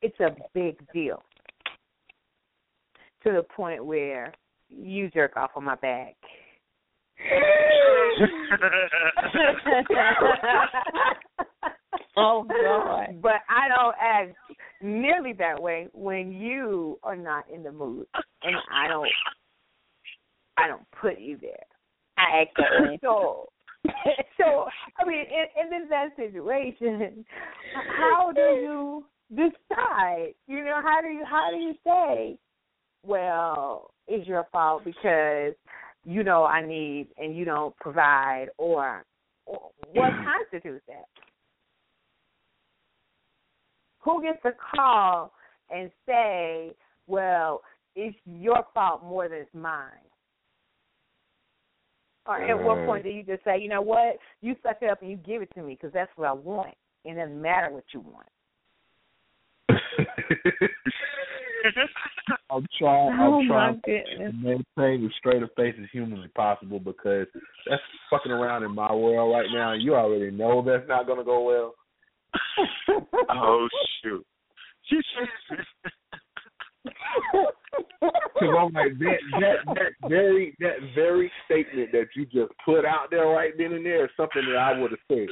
it's a big deal to the point where you jerk off on my back. Oh, God. But I don't act nearly that way when you are not in the mood, and I don't. I don't put you there. I act that way. So, so I mean, in, in that situation, how do you decide? You know, how do you how do you say, well, it's your fault because you know I need and you don't provide, or, or what constitutes that? Who gets to call and say, well, it's your fault more than it's mine? Or at what point do you just say, you know what, you suck it up and you give it to me because that's what I want. It doesn't matter what you want. I'm trying. Oh, I'm my trying to maintain as straight a face as humanly possible because that's fucking around in my world right now, and you already know that's not gonna go well. oh shoot. Because I'm like that, that that very that very statement that you just put out there right then and there is something that I would have said.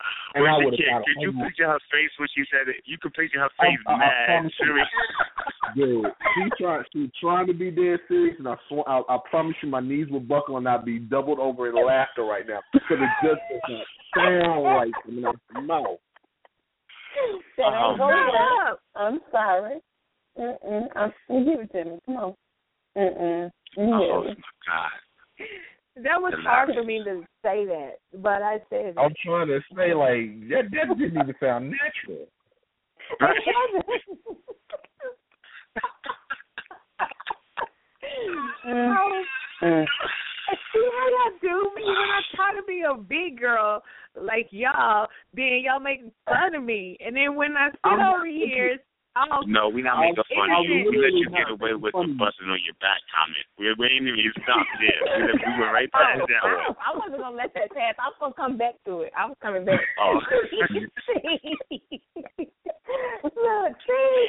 And I would have kid? got Could you picture her face when she said it? You could picture her face I- I mad promise you. serious. Dude, she trying she's trying to be dead serious, and I, sw- I I promise you, my knees will buckle, and I'd be doubled over in laughter right now because it just does not sound right coming out my mouth. That ain't gonna man. work. I'm sorry. Mm-mm. I'm, give it to me. Come on. Mm-mm. Oh my god. That was hard for me to say that, but I said I'm trying to say like that. That didn't even sound natural. Oh, Mm. See how y'all do me when I try to be a big girl like y'all, then y'all make fun of me. And then when I sit I'm over here, oh, No, we not making oh, fun of you. We let you get away with the making fun of you. busting on your back comment. We, we ain't even stopped there. We, let- we went right Oh, past that one. I, I wasn't gonna let that pass. I was gonna come back to it. I was coming back. Oh. look, see?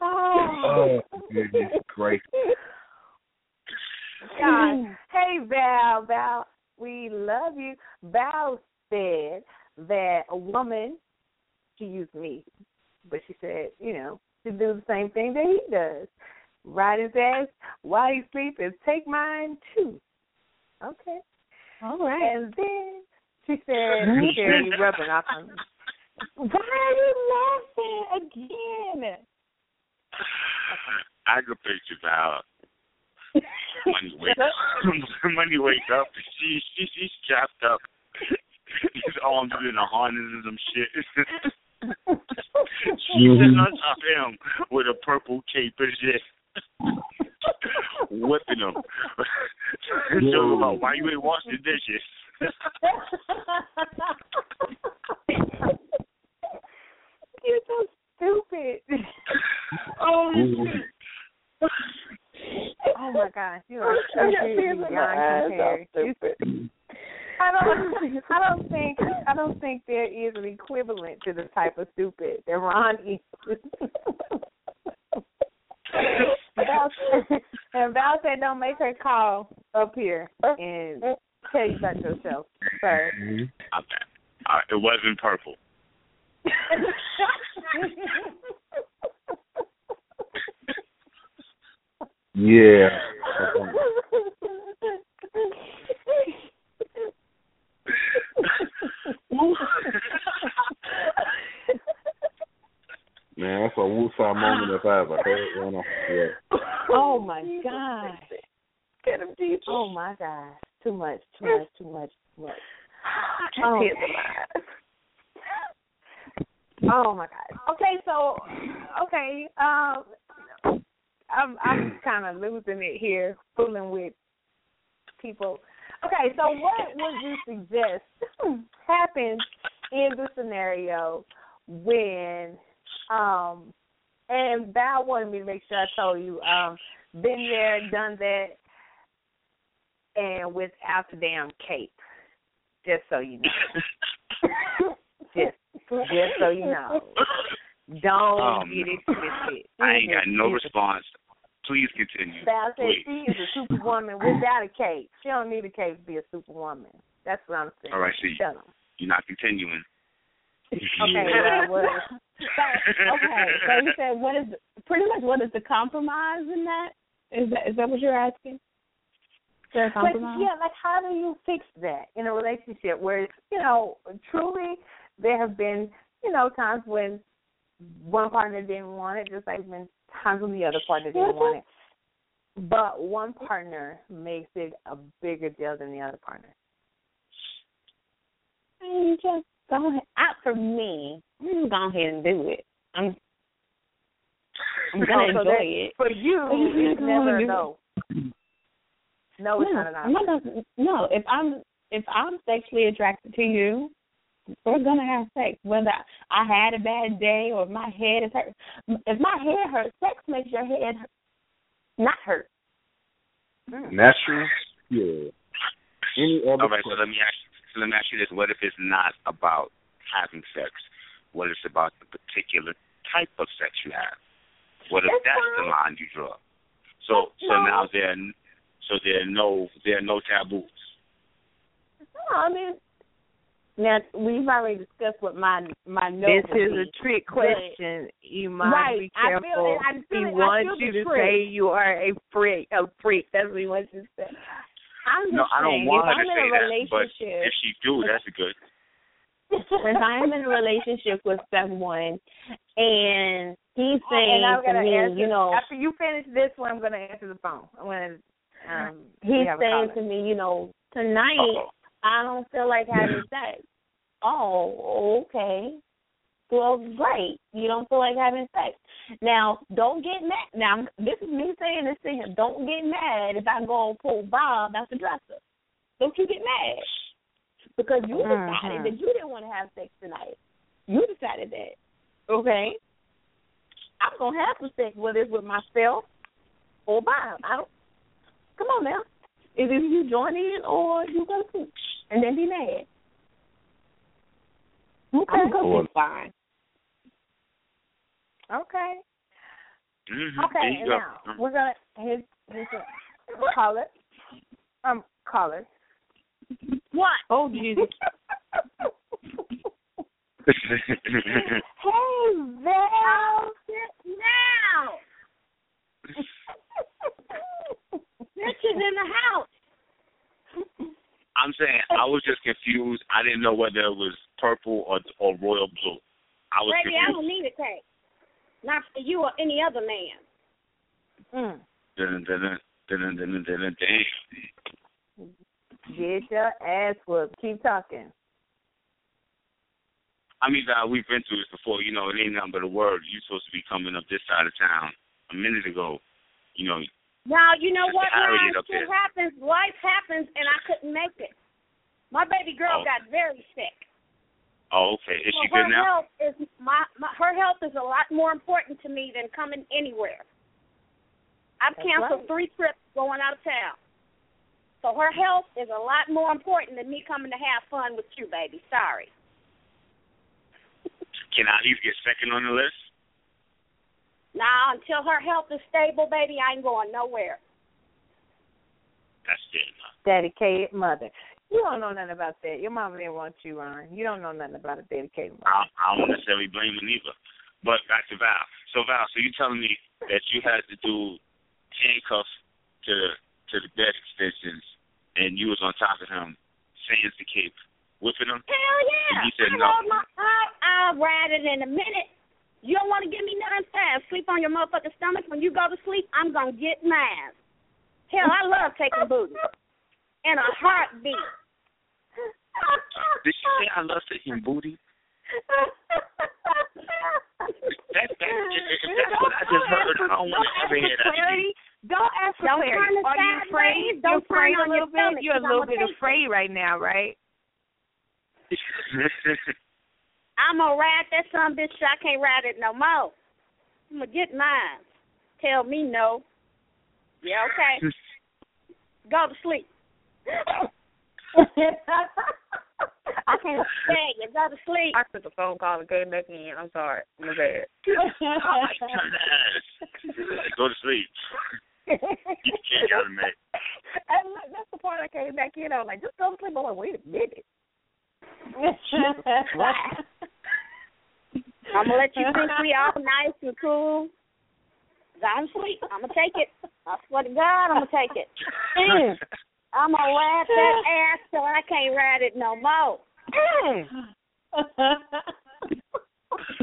Oh, Oh, goodness gracious. God. Hey, Val, Val, we love you. Val said that a woman, she used me, but she said, you know, to do the same thing that he does. Ride his ass while he sleeps and take mine too. Okay. All right. And then she said, Sherry, you rubbing off on me. Why are you laughing again? I could picture Val. Money wakes up. Money wakes up. She she she's strapped up. His arms is in a harness and some shit. She's sitting on top of him with a purple cape and shit. Whipping him. so about why you ain't wash the dishes? You're so stupid. oh, shit. oh my gosh, you are I got stupid tears in my eyes. beyond I'm compare. You- stupid. I don't. I don't think. I don't think there is an equivalent to the type of stupid that Ron is. Val, and Val said, "Don't make her call up here and tell you about yourself, sir." Okay. Uh, it wasn't purple. Yeah. Man, that's a woosah moment I heard one. Yeah. oh my god! Get him deep. Oh my god! Too much. Too much. Too much. Too much. Oh. Oh my god. Okay, so okay, um I'm I'm kind of losing it here, fooling with people. Okay, so what would you suggest happens in the scenario when um and Val wanted me to make sure I told you, um, been there, done that and without the damn cape. Just so you know. just just so you know. Don't Um, get it twisted. I ain't got no response. Please continue. Val said Please. she is a superwoman without a cape. She don't need a cape to be a superwoman. That's what I'm saying. All right, see. Shut 'em. You're not continuing. Okay, well, well, okay, so you said what is pretty much what is the compromise in that? Is that is that what you're asking? Is there a But yeah, like how do you fix that in a relationship where you know, truly there have been, you know, times when one partner didn't want it, just like been times when the other partner didn't want it. But one partner makes it a bigger deal than the other partner. Just go ahead. I, for me, I'm just go ahead and do it. I'm I'm gonna Oh, so enjoy that- it. For you, it's never a Mhm. no. No, it's no, not an option. not no. If I'm if I'm sexually attracted to you, we're gonna have sex. Whether I had a bad day or if my head is hurt. If my head hurts, sex makes your head hurt, not hurt. Natural. Yeah. Any other All right, so let me ask. So let me ask you this: What if it's not about having sex? What if it's about the particular type of sex you have? What if That's that's the line you draw? So, so No. now there, are- so there are no, there are no taboos. No, I mean, now we've already discussed what my my no This is be. a trick But- question. You must Right. be I feel careful. it. I feel he it. I wants feel you to trick. say you are a freak. A freak. That's what he wants you to say. I'm just No, I don't saying, want if her I'm to in say a that, but relationship, if she do, that's good. if I'm in a relationship with someone and he's saying and to me, answer, you know, after you finish this one, I'm gonna answer the phone. I'm gonna. Um, he's saying to me, you know, tonight Uh-oh. I don't feel like having sex. Oh, okay. Well, great. You don't feel like having sex. Now, don't get mad. Now, this is me saying this to him. Don't get mad if I go and pull Bob out the dresser. Don't you get mad. Because you decided Mhm. that you didn't want to have sex tonight. You decided that. Okay? I'm going to have some sex, whether it's with myself or Bob. I don't. Come on now. Is either you join in or you go to and then be mad. Okay. I'm going fine. Okay. Mm-hmm. Okay. there you and go. now we're gonna here's here's a caller. Um, caller. What? Oh Jesus. hey Val. Now. Bitches in the house. I'm saying I was just confused. I didn't know whether it was purple or or royal blue. I was Baby, I don't need a cake. Not for you or any other man. Mm. Dun, dun, dun, dun, dun, dun, dun, dun. Get your ass whooped. Keep talking. I mean, uh, we've been through this before. You know, it ain't nothing but a word. You're supposed to be coming up this side of town a minute ago. You know, Now, you know Just what, carry it Shit happens. Life happens, and I couldn't make it. My baby girl Oh. got very sick. Oh, okay. Is So she her good now? health is my, my her health is a lot more important to me than coming anywhere. I've That's canceled right. three trips going out of town. So her health is a lot more important than me coming to have fun with you, baby. Sorry. Can I at least get second on the list? Now, until her health is stable, baby, I ain't going nowhere. That's it. Dedicated mother. You don't know nothing about that. Your mama didn't want you, Ron. You don't know nothing about a dedicated mother. I, I don't necessarily blame her neither. But back to Val. So Val, so you telling me that you had to do handcuffs to to the bed extensions, and you was on top of him, sans the cape, whipping him? Hell yeah! And he said I no. rode my, I, I'll ride it in a minute. You don't want to give me nothing fast. Sleep on your motherfucking stomach. When you go to sleep, I'm going to get mine. Hell, I love taking booty. In a heartbeat. Did you say I love taking booty? That, that, if that's what I just heard, I don't want to ever hear that again. Don't ask for Don't clarity. Are you sideways. afraid? Don't You're afraid turn a little bit. You're a little bit take it. afraid right now, right? I'm going to ride that son bitch I can't ride it no more. I'm going to get mine. Tell me no. Yeah, okay. Go to sleep. I can't stand you. Go to sleep. I took a phone call and came back in. I'm sorry. My bad. Turn the. Go to sleep. You can't got me. And look, that's the part I came back in. I was like, just go to sleep. I'm like, wait a minute. I'm gonna let you think we all nice and cool. Go to sleep. I'm gonna take it. I swear to God, I'm gonna take it. I'm gonna ride that ass till I can't ride it no more. Mm.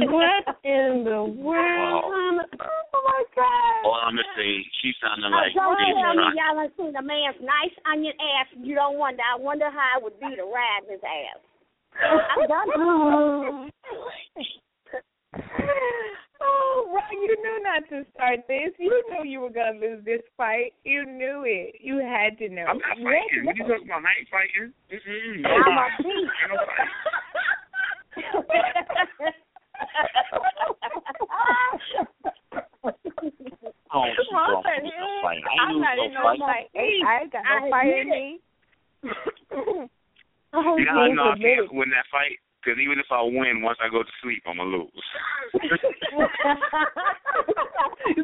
what in the world? Oh my God. All I'm gonna say, she sounded Now, like don't Baby tell me y'all done seen a man's nice onion ass. You don't wonder. I wonder how it would be to ride his ass. I've done it. Oh, Ron, you knew not to start this. You knew you were gonna lose this fight. You knew it. You had to know. I'm not fighting. What you talking about? I ain't fighting. Mm-mm, no I'm a fight. beast. Ain't no fight. Oh, she's Ron wrong. said, "Eh, fight. I I'm not in no no fight. fight. I ain't got no I fight in me. You know, I know I can't win that fight because even if I win, once I go to sleep, I'm gonna lose.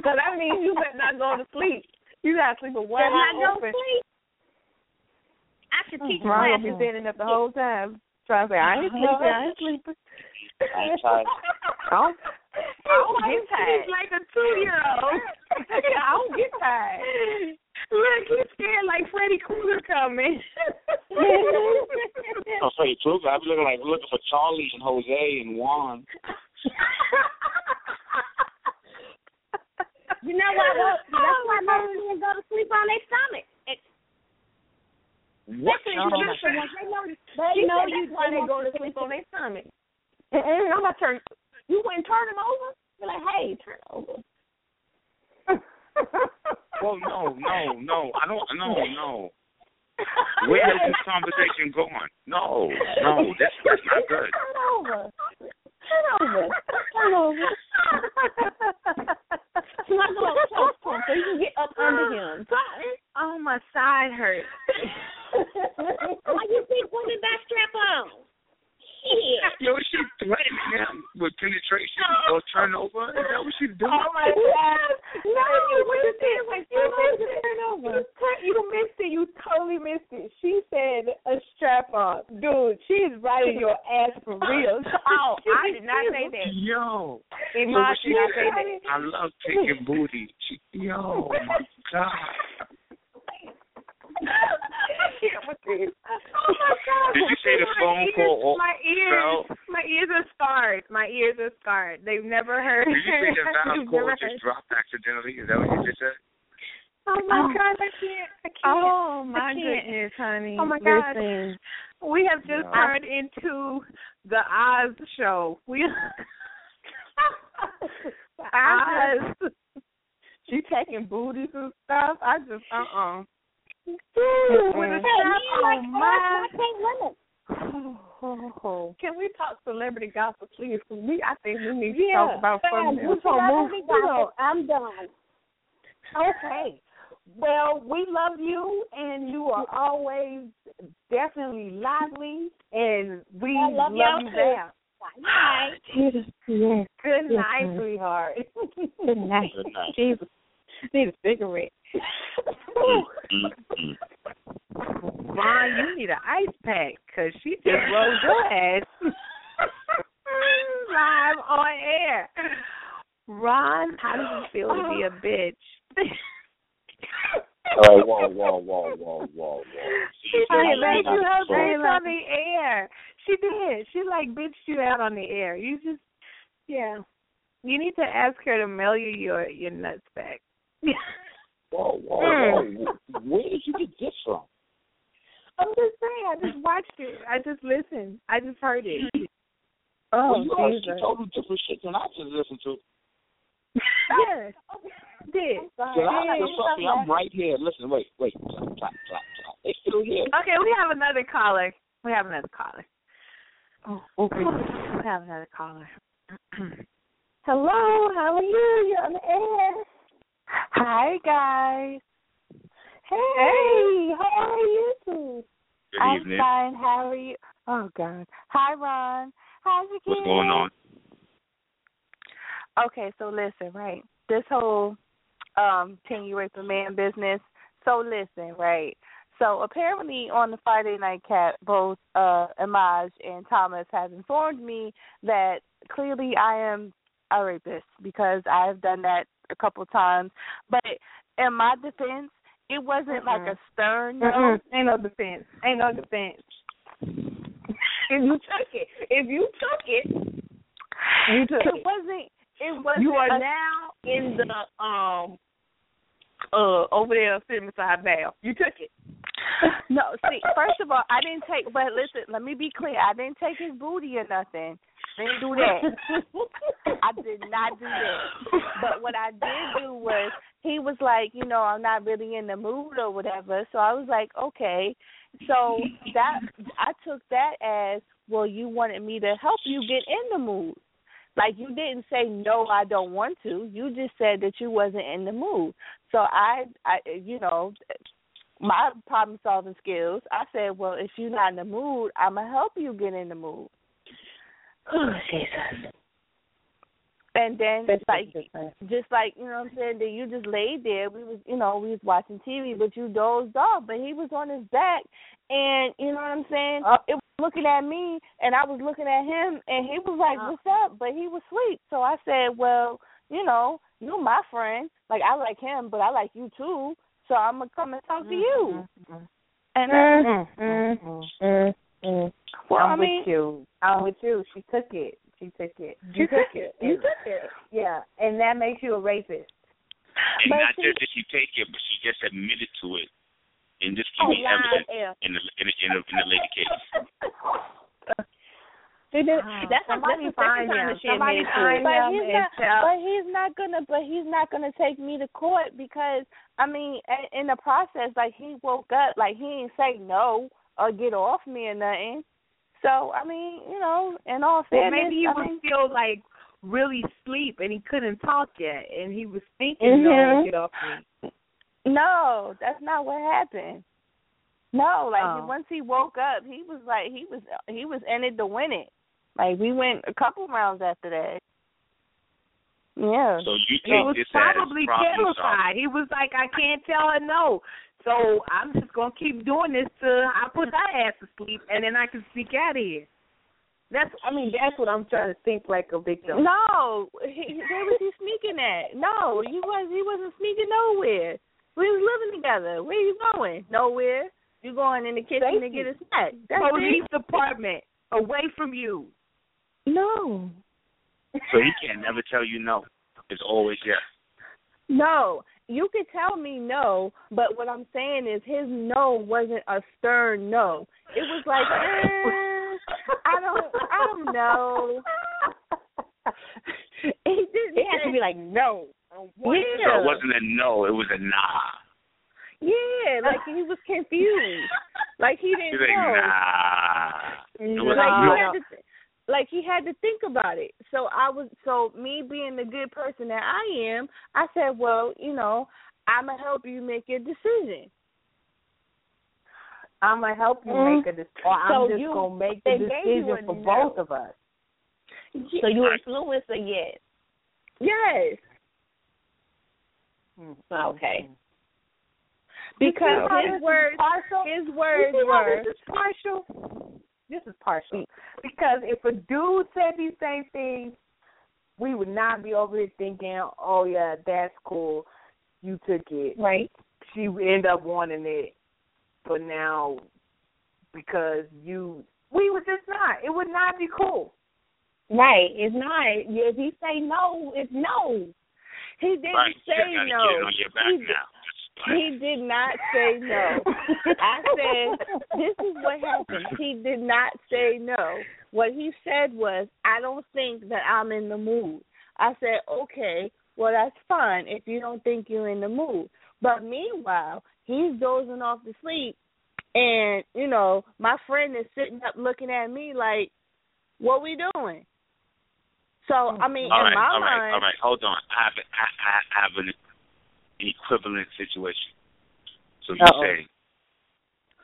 so that means you better not go to sleep. You gotta sleep with one Better eye not go open. sleep. I should mm, teach Ron will be classes. standing up the whole time trying to say, I ain't sleeping, I ain't sleeping. I ain't tired. I don't, I don't get tired. He's like a two-year-old. I don't get tired. Look, he's scared like Freddy Krueger coming. I'll tell you the truth. I've been looking like looking for Charlie and Jose and Juan. You know why? Most, that's oh, why most men go to sleep on their stomach. It, What? especially No, no, no. They know. They know you that's why they they go to sleep on their stomach. Mm-mm, I'm not turn. You wouldn't turn them over. Be like, hey, turn over. Well, no, no, no. I don't. No, no. Where has this conversation gone? No, no. That's that's not good. Turn over. Turn over. Turn over. Snuggle up close to him so you can get up under him. oh, my side hurts. Why you think women got strap on? Shit. Yo, is she threatening him with penetration or turnover? Is that what she's doing? Oh my God! No, you you missed it. said was You turn missed it. Turn. You missed it. You totally missed it. She said a strap on, dude. She is riding your ass for real. Oh, I did not say that. Yo. Iman So did not say that. I love taking booty. She, yo, my God. Oh my God! Did you say the My phone ears- call My ears, fell? my ears are scarred. My ears are scarred. They've never heard. Did you say the Val's They've call just heard. dropped accidentally? Is that what you just said? Oh my God! I can't. I can't. Oh my I can't. goodness, honey. Oh my God. Listen. We have just No. turned into the Oz show. We Oz. She taking booties and stuff. I just uh uh With a mm-hmm. Hey, strap like my. why can't women? Can we talk celebrity gossip, please? 'Cause we, I think we need to Yeah. talk about Fine, something. we else. celebrity gossip. I'm done. Okay. well, we love you, and you are always definitely lively, and we I love y'all you too. there. Night. Jesus, yes. Good Yes, night, ma'am. sweetheart. Good night. Good night. Jesus. Need a cigarette. Mm-mm. Ron, you need an ice pack because she just rolled your ass live on air. Ron, how does it feel to be a bitch? Oh, whoa, whoa, whoa, whoa, whoa, whoa. She did said you her bitch on the air. She did. She like bitched you out on the air. You just, yeah. You need to ask her to mail you your your nuts back. Whoa, whoa, Mm. whoa. Where did you get this from? I'm just saying. I just watched it. I just listened. I just heard it. Oh, well, you heard Jesus. some totally different shit than I just listened to. Yeah. Did. So I, so trust me, I'm right here. Listen, wait, wait. Clap, clap, clap, clap. They still here. Okay, we have another caller. We have another caller. Oh, okay. We have another caller. Hello, how are you? You're on the air. Hi guys. Hey, how are you two? Good I'm evening. fine. How are you? Oh God. Hi Ron. How's it going? What's going on? Okay, so listen, right? This whole um can you rape a man business. So listen, right? So apparently on the Friday night cat, both uh Emiaj and Thomas have informed me that clearly I am a rapist because I've done that a couple times. But in my defense, it wasn't like a stern no. Mm-mm. Ain't no defense. Ain't no defense. if you took it, if you took it, you took It it. wasn't it wasn't You are a now in the um uh over there sitting beside Val. You took it. No, see, first of all, I didn't take. But listen, let me be clear. I didn't take his booty or nothing. Didn't do that. I did not do that. But what I did do was he was like, you know, I'm not really in the mood or whatever. So I was like, okay. So that I took that as well. You wanted me to help you get in the mood. Like you didn't say no, I don't want to. You just said that you wasn't in the mood. So I, I, you know, my problem solving skills. I said, well, if you're not in the mood, I'm gonna help you get in the mood. Oh Jesus. And then That's like just like you know what I'm saying, that you just laid there. We was you know we was watching TV, but you dozed off. But he was on his back, and you know what I'm saying. Oh. It was looking at me, and I was looking at him, and he was like, Oh. "What's up?" But he was asleep. So I said, "Well, you know, you my friend. Like I like him, but I like you too. So I'm gonna come and talk to you." And Mm, mm, mm, mm. well, I'm I mean, with you. I'm with you. She took it. She took it. You took it. You took it. Yeah, and that makes you a rapist. And But not see- just that she take it, but she just admitted to it, and just Oh, give me evidence air. in the in the, in the, in the lady case. She did. Oh, That's somebody that's the second time that she admitted to it. But he's not. tell- But he's not gonna. But he's not gonna take me to court because I mean, in the process, like he woke up, like he didn't say no or get off me or nothing. So I mean, you know, in all Well, fairness, maybe he I was mean, still like really sleep and he couldn't talk yet, and he was thinking, "No, Mhm. get off me." no, that's not what happened. No, like Oh. once he woke up, he was like he was he was in it to win it. Like we went a couple rounds after that. Yeah. So you He was this probably as problem solving. terrified. He was like, "I can't tell her no." So I'm just gonna keep doing this till I put her ass to sleep, and then I can sneak out of here. That's, I mean, that's what I'm trying to think like a victim. No, he, where was he sneaking at? No, he was he wasn't sneaking nowhere. We was living together. Where you going? Nowhere. You going in the kitchen to Safety. get a snack? That's Police it. department away from you. No, So he can never tell you no. It's always yes. no. You could tell me no, but what I'm saying is his no wasn't a stern no. It was like, eh, I don't, I don't know. He didn't. It has say- to be like no. So it wasn't a no, it was a nah. Yeah, like he was confused. Like he didn't like, know. nah. It was like a he no. had to, th- like he had to think about it. So I was, so me being the good person that I am, I said, well, you know, I'm gonna help you make your decision. I'm gonna help you Mhm. make a decision, or I'm So just you- gonna make the decision for no. both of us. So you influence a yes. Yes. Okay. Because You see his is words, partial? his words see how were. partial. This is partial mm. because if a dude said these same things, we would not be over here thinking, "Oh yeah, that's cool, you took it." Right. She would end up wanting it, but now because you, we would just not. It would not be cool. Right. It's not. If he say no, it's no. He didn't Right. say no. Get on your back He- now. He did not say no. I said, this is what happened. He did not say no. What he said was, I don't think that I'm in the mood. I said, okay, well, that's fine if you don't think you're in the mood. But meanwhile, he's dozing off to sleep, and, you know, my friend is sitting up looking at me like, what we doing? So, I mean, all in right, my all right, mind, all right. Hold on. I have, I, I I have an equivalent situation. So you Uh-oh. say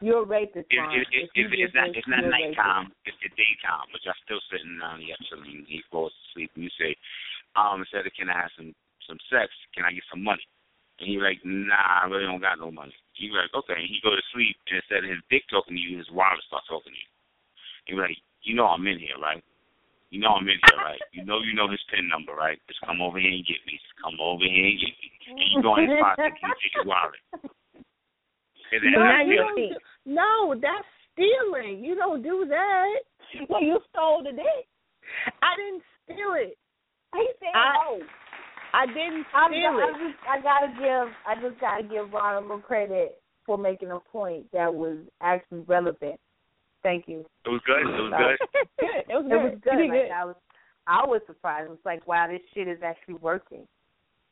You're rapist, it, it, it, If it, it's not it's not you're nighttime. It's the daytime, but y'all still sitting down here chilling. He falls asleep, and you say, um, instead of can I have some some sex? Can I get some money? And he's like, Nah, I really don't got no money. He's like, Okay. And he go to sleep, and instead of his dick talking to you, his wallet starts talking to you. He's like, You know I'm in here, right? You know I'm in here, right? You know you know his pin number, right? Just come over here and get me. Just come over here and get me. And you go in his pocket and you take his wallet. Is that no, you you don't do, no, that's stealing. You don't do that. Well, you stole the dick. I didn't steal it. He said I- no. I didn't I'm, steal I'm it. just, I gotta give, I just gotta give Ron a little credit for making a point that was actually relevant. Thank you. It was good. It was So- good. Good. It was good. It was good. did Like, good. I was, I was surprised. It was like, wow, this shit is actually working.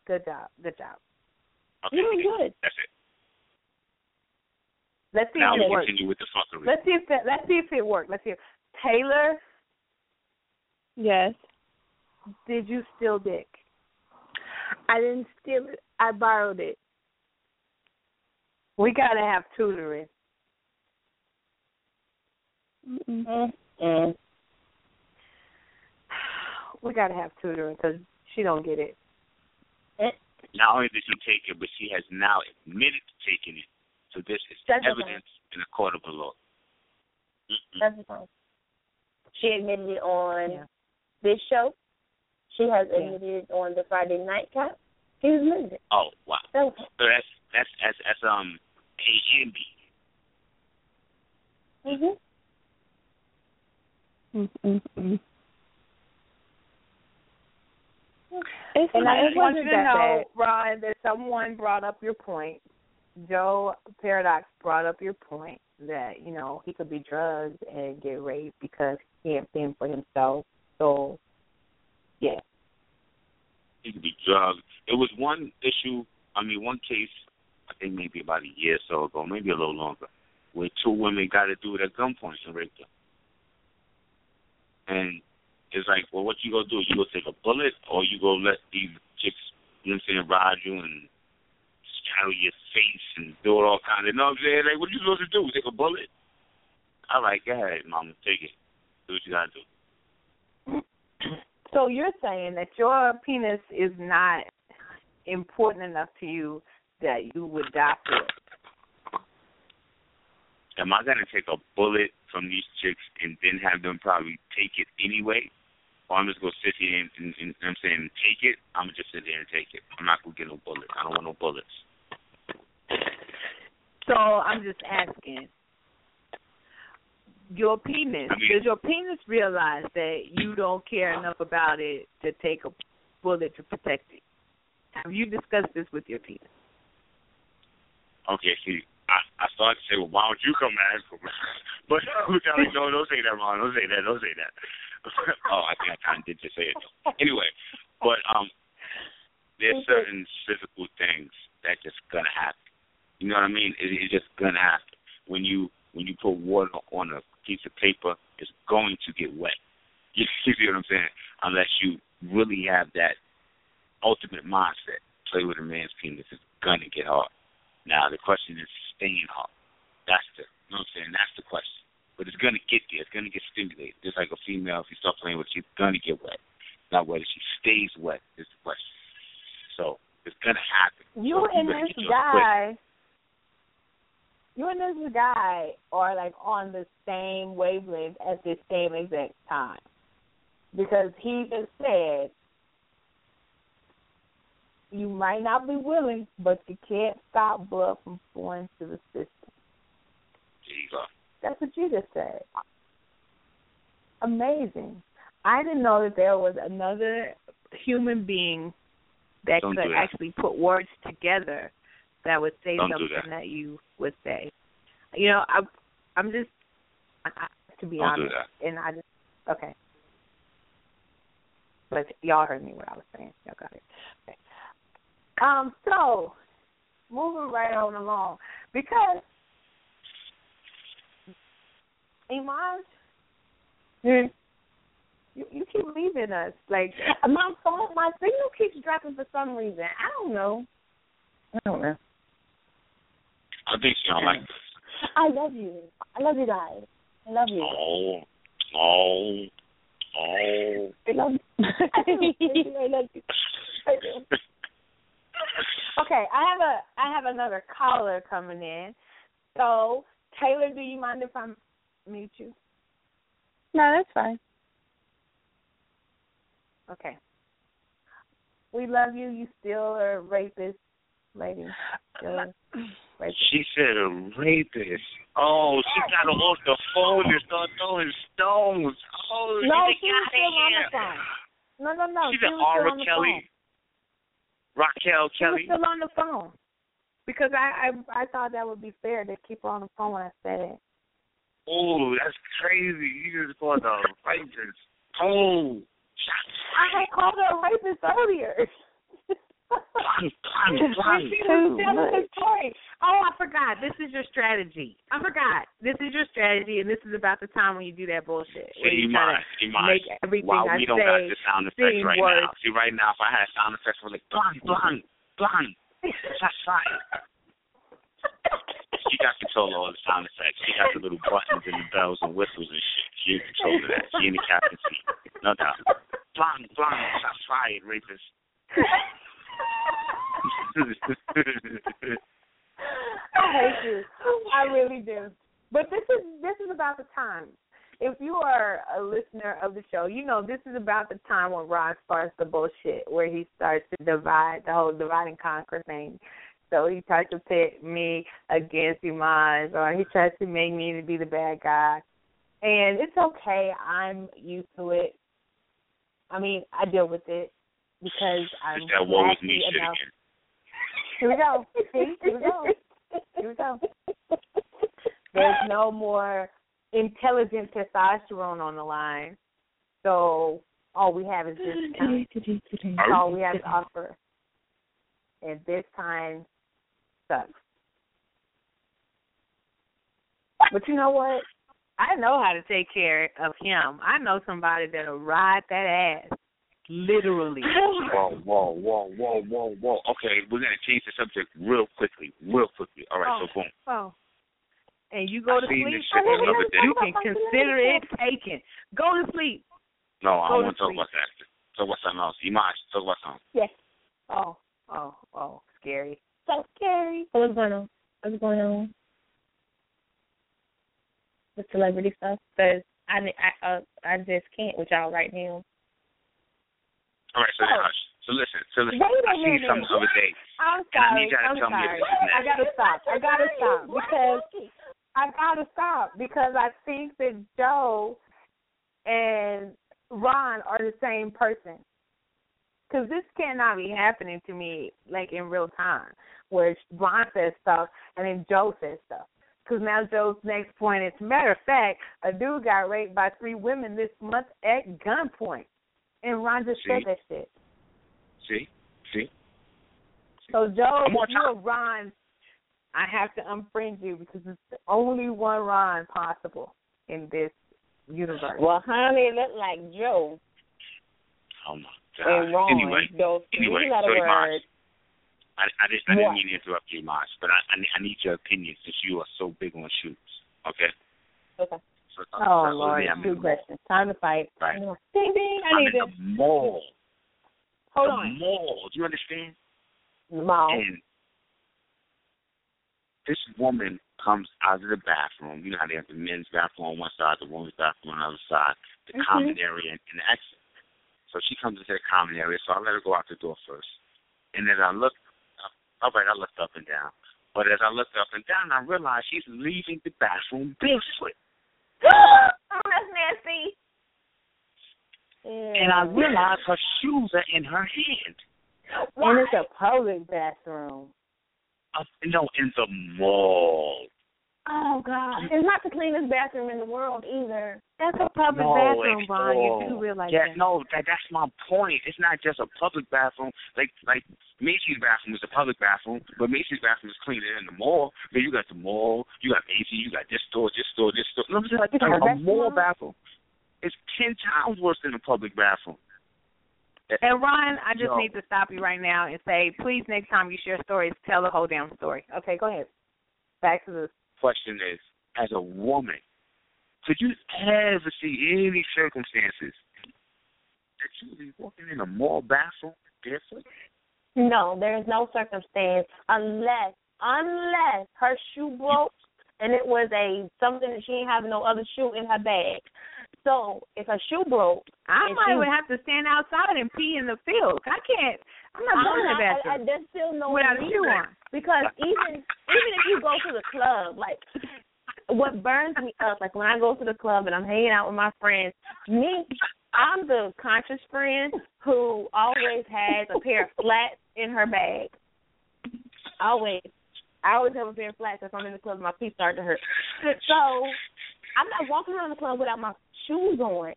Good job. Good job. Okay. You did good. That's it. Let's see Now if it works. continue with the fuckery. Let's see if that, let's see if it worked. Let's see. If, Taylor, Yes. did you steal dick? I didn't steal it. I borrowed it. We gotta have tutoring. Mm-mm. We gotta have tutoring because she don't get it. Not only did she take it, but she has now admitted to taking it. So this is That's evidence in a court of the law. Mm-mm. That's the. She admitted it on Yeah. this show. She has Yeah. admitted it on the Friday night cop. She was admitted it. Oh wow. So, So that's that's that's that's um A and B. mm-hmm. Mm-mm. It's And not, I just want you to that know, bad. Ron, that someone brought up your point. Joe Paradox brought up your point that you know he could be drugged and get raped because he can't fend for himself. So, yeah, He could be drugged. It was one issue. I mean, one case. I think maybe about a year or so ago, maybe a little longer, where two women got to do it at gunpoint and raped them. And it's like, well, what you gonna do? You gonna take a bullet, or you gonna let these chicks, you know what I'm saying, ride you and shadow your face and do it all kind of, you know what I'm saying? Like, what you supposed to do? Take a bullet? All right, go ahead, mama, take it. Do what you gotta do. So you're saying that your penis is not important enough to you that you would die for it. Am I gonna take a bullet from these chicks and then have them probably take it anyway? Or I'm just gonna sit here and, and, and, I'm saying take it. I'm gonna just sit there and take it. I'm not gonna get no bullets. I don't want no bullets. So I'm just asking. Your penis, I mean- does your penis realize that you don't care enough about it to take a bullet to protect it? Have you discussed this with your penis? Okay, see, I I started to say, well, why don't you come ask for me? But we got like, no, don't say that, Ron. Don't say that. Don't say that. oh, I think I kind of did just say it. Anyway, but um, there's certain physical things that just gonna happen. You know what I mean? It, it's just gonna happen when you when you put water on a piece of paper. It's going to get wet. You, you see what I'm saying? Unless you really have that ultimate mindset. Play with a man's penis, it's gonna get hard. Now the question is staying hard. That's the you know what I'm saying? That's the question. But it's gonna get there. It's gonna get stimulated. Just like a female, if you start playing with, she's gonna get wet. Not whether she stays wet is the question. So it's gonna happen. You so and this get yours quick. guy, you and this guy are like on the same wavelength at the same exact time, because he just said you might not be willing, but you can't stop blood from flowing to the system. Go. That's what you just said. Amazing. I didn't know that there was another human being that Don't could that. actually put words together that would say Don't something that. that. you would say. You know, I, I'm just, I- to be Don't honest, and I just, okay. But y'all heard me what I was saying. Y'all got it. Okay. Um. So, moving right on along, because Iman, Hmm. you you keep leaving us. Like My phone, my signal keeps dropping for some reason. I don't know. I don't know. I think she don't like this. I love you. I love you guys. I love you. Oh, oh, oh. I love you. I love you. I do. okay, I have a I have another caller coming in. So Taylor, do you mind if I mute you? No, that's fine. Okay. We love you. You still are a rapist, lady. Still a rapist. She said a rapist. Oh, she oh. got her off the phone and started throwing stones. Oh, No, she she was still on the phone. No, no, no. She's she an was still Aura on the Kelly. Raquel She was still on the phone. Because I, I I thought that would be fair to keep her on the phone when I said it. Oh, that's crazy. You just called her a rapist. Oh, I had called her a rapist earlier. Bang, bang, When bang. she was telling the story. Oh, I forgot. This is your strategy. I forgot. This is your strategy, and this is about the time when you do that bullshit. where See, you you try mind, you mind. make everything Wow, I don't say got the sound effects seem right worse. now. See, right now, if I had sound effects, we're like, bang, bang, bang. Shots fired. She got control of all the sound effects. She got the little buttons and the bells and whistles and shit. She in control of that. She in the captain's seat. No doubt. Bang, bang, shots fired, rapist. I hate you. I really do. But this is this is about the time. If you are a listener of the show, you know this is about the time when Ron starts the bullshit, where he starts to divide the whole divide and conquer thing. So he tries to pit me against Iman, or he tries to make me to be the bad guy. And it's okay. I'm used to it. I mean, I deal with it because I'm It's that woe is classy me shit enough. again. Here we go. See, here we go. Here we go. There's no more intelligent testosterone on the line. So all we have is this kind. That's all we have to offer. And this time sucks. But you know what? I know how to take care of him. I know somebody that'll ride that ass. Literally. Whoa, whoa, whoa, whoa, whoa, whoa. Okay, we're gonna change the subject real quickly, real quickly. All right, so boom. Oh. And you go I to seen sleep, this shit the other day. you can consider it taken. Go to sleep. No, I Go don't want to to talk sleep. about that. Talk about something else. Emiaj, talk about something. Yes. Oh, oh, oh, scary. So scary. So what's going on? What's going on? The celebrity stuff. Because I, I, uh, I just can't with y'all right now. All right, so Oh. hush. So listen, so listen. Wait a I seen minute. something the other day. I'm And I sorry. need y'all to I'm tell me if sorry. this I gotta stop. I gotta stop because I gotta stop because I think that Joe and Ron are the same person. Because this cannot be happening to me like in real time, where Ron says stuff and then Joe says stuff. Because now Joe's next point is, matter of fact, a dude got raped by three women this month at gunpoint, and Ron just said See? that shit. See? See? So Joe, One more if you're Ron, I have to unfriend you because it's the only one Ron possible in this universe. Well, honey, it looked like Joe Oh my and god. Ron. Anyway, Those anyway, three letter so words. I, I, didn't, I didn't mean to interrupt you, Mars, but I, I, I need your opinion since you are so big on shoes. Okay. Okay. So, Oh Lord, in two questions. Time to fight. Right. Ding ding. I I'm need to the mall. hold the on. mall. Do you understand? Mom. And this woman comes out of the bathroom. You know how they have the men's bathroom on one side, the women's bathroom on the other side, the Mhm. common area and, the exit. So she comes into the common area, so I let her go out the door first. And as I look, all right, I looked up and down. But as I looked up and down, I realized she's leaving the bathroom barefoot. Oh, that's nasty. And I realized her shoes are in her hand. And it's a public bathroom. Uh, no, in the mall. Oh God. It's not the cleanest bathroom in the world either. That's a public no, bathroom, it's, Ron. You do realize that. yeah, that. no, that that's my point. It's not just a public bathroom. Like like Macy's bathroom is a public bathroom, but Macy's bathroom is cleaner than the mall. Then you got the mall, you got Macy's, you got this store, this store, this store. No, I'm saying like You a, a a mall bathroom. It's ten times worse than a public bathroom. And Ron, I just Yo. need to stop you right now and say, please, next time you share stories, tell the whole damn story. Okay, go ahead. Back to the. Question is, as a woman, could you ever see any circumstances that you would be walking in a mall bathroom barefoot? No, there is no circumstance unless unless her shoe broke and it was a something that she didn't have no other shoe in her bag. So if her shoe broke, I might she- would have to stand outside and pee in the field. I can't. I'm not going to the I, I, there's still no without a shoe on. because even even if you go to the club, like what burns me up, like when I go to the club and I'm hanging out with my friends, me, I'm the conscious friend who always has a pair of flats in her bag. Always. I always have a pair of flats if I'm in the club and my feet start to hurt. So I'm not walking around the club without my shoes on.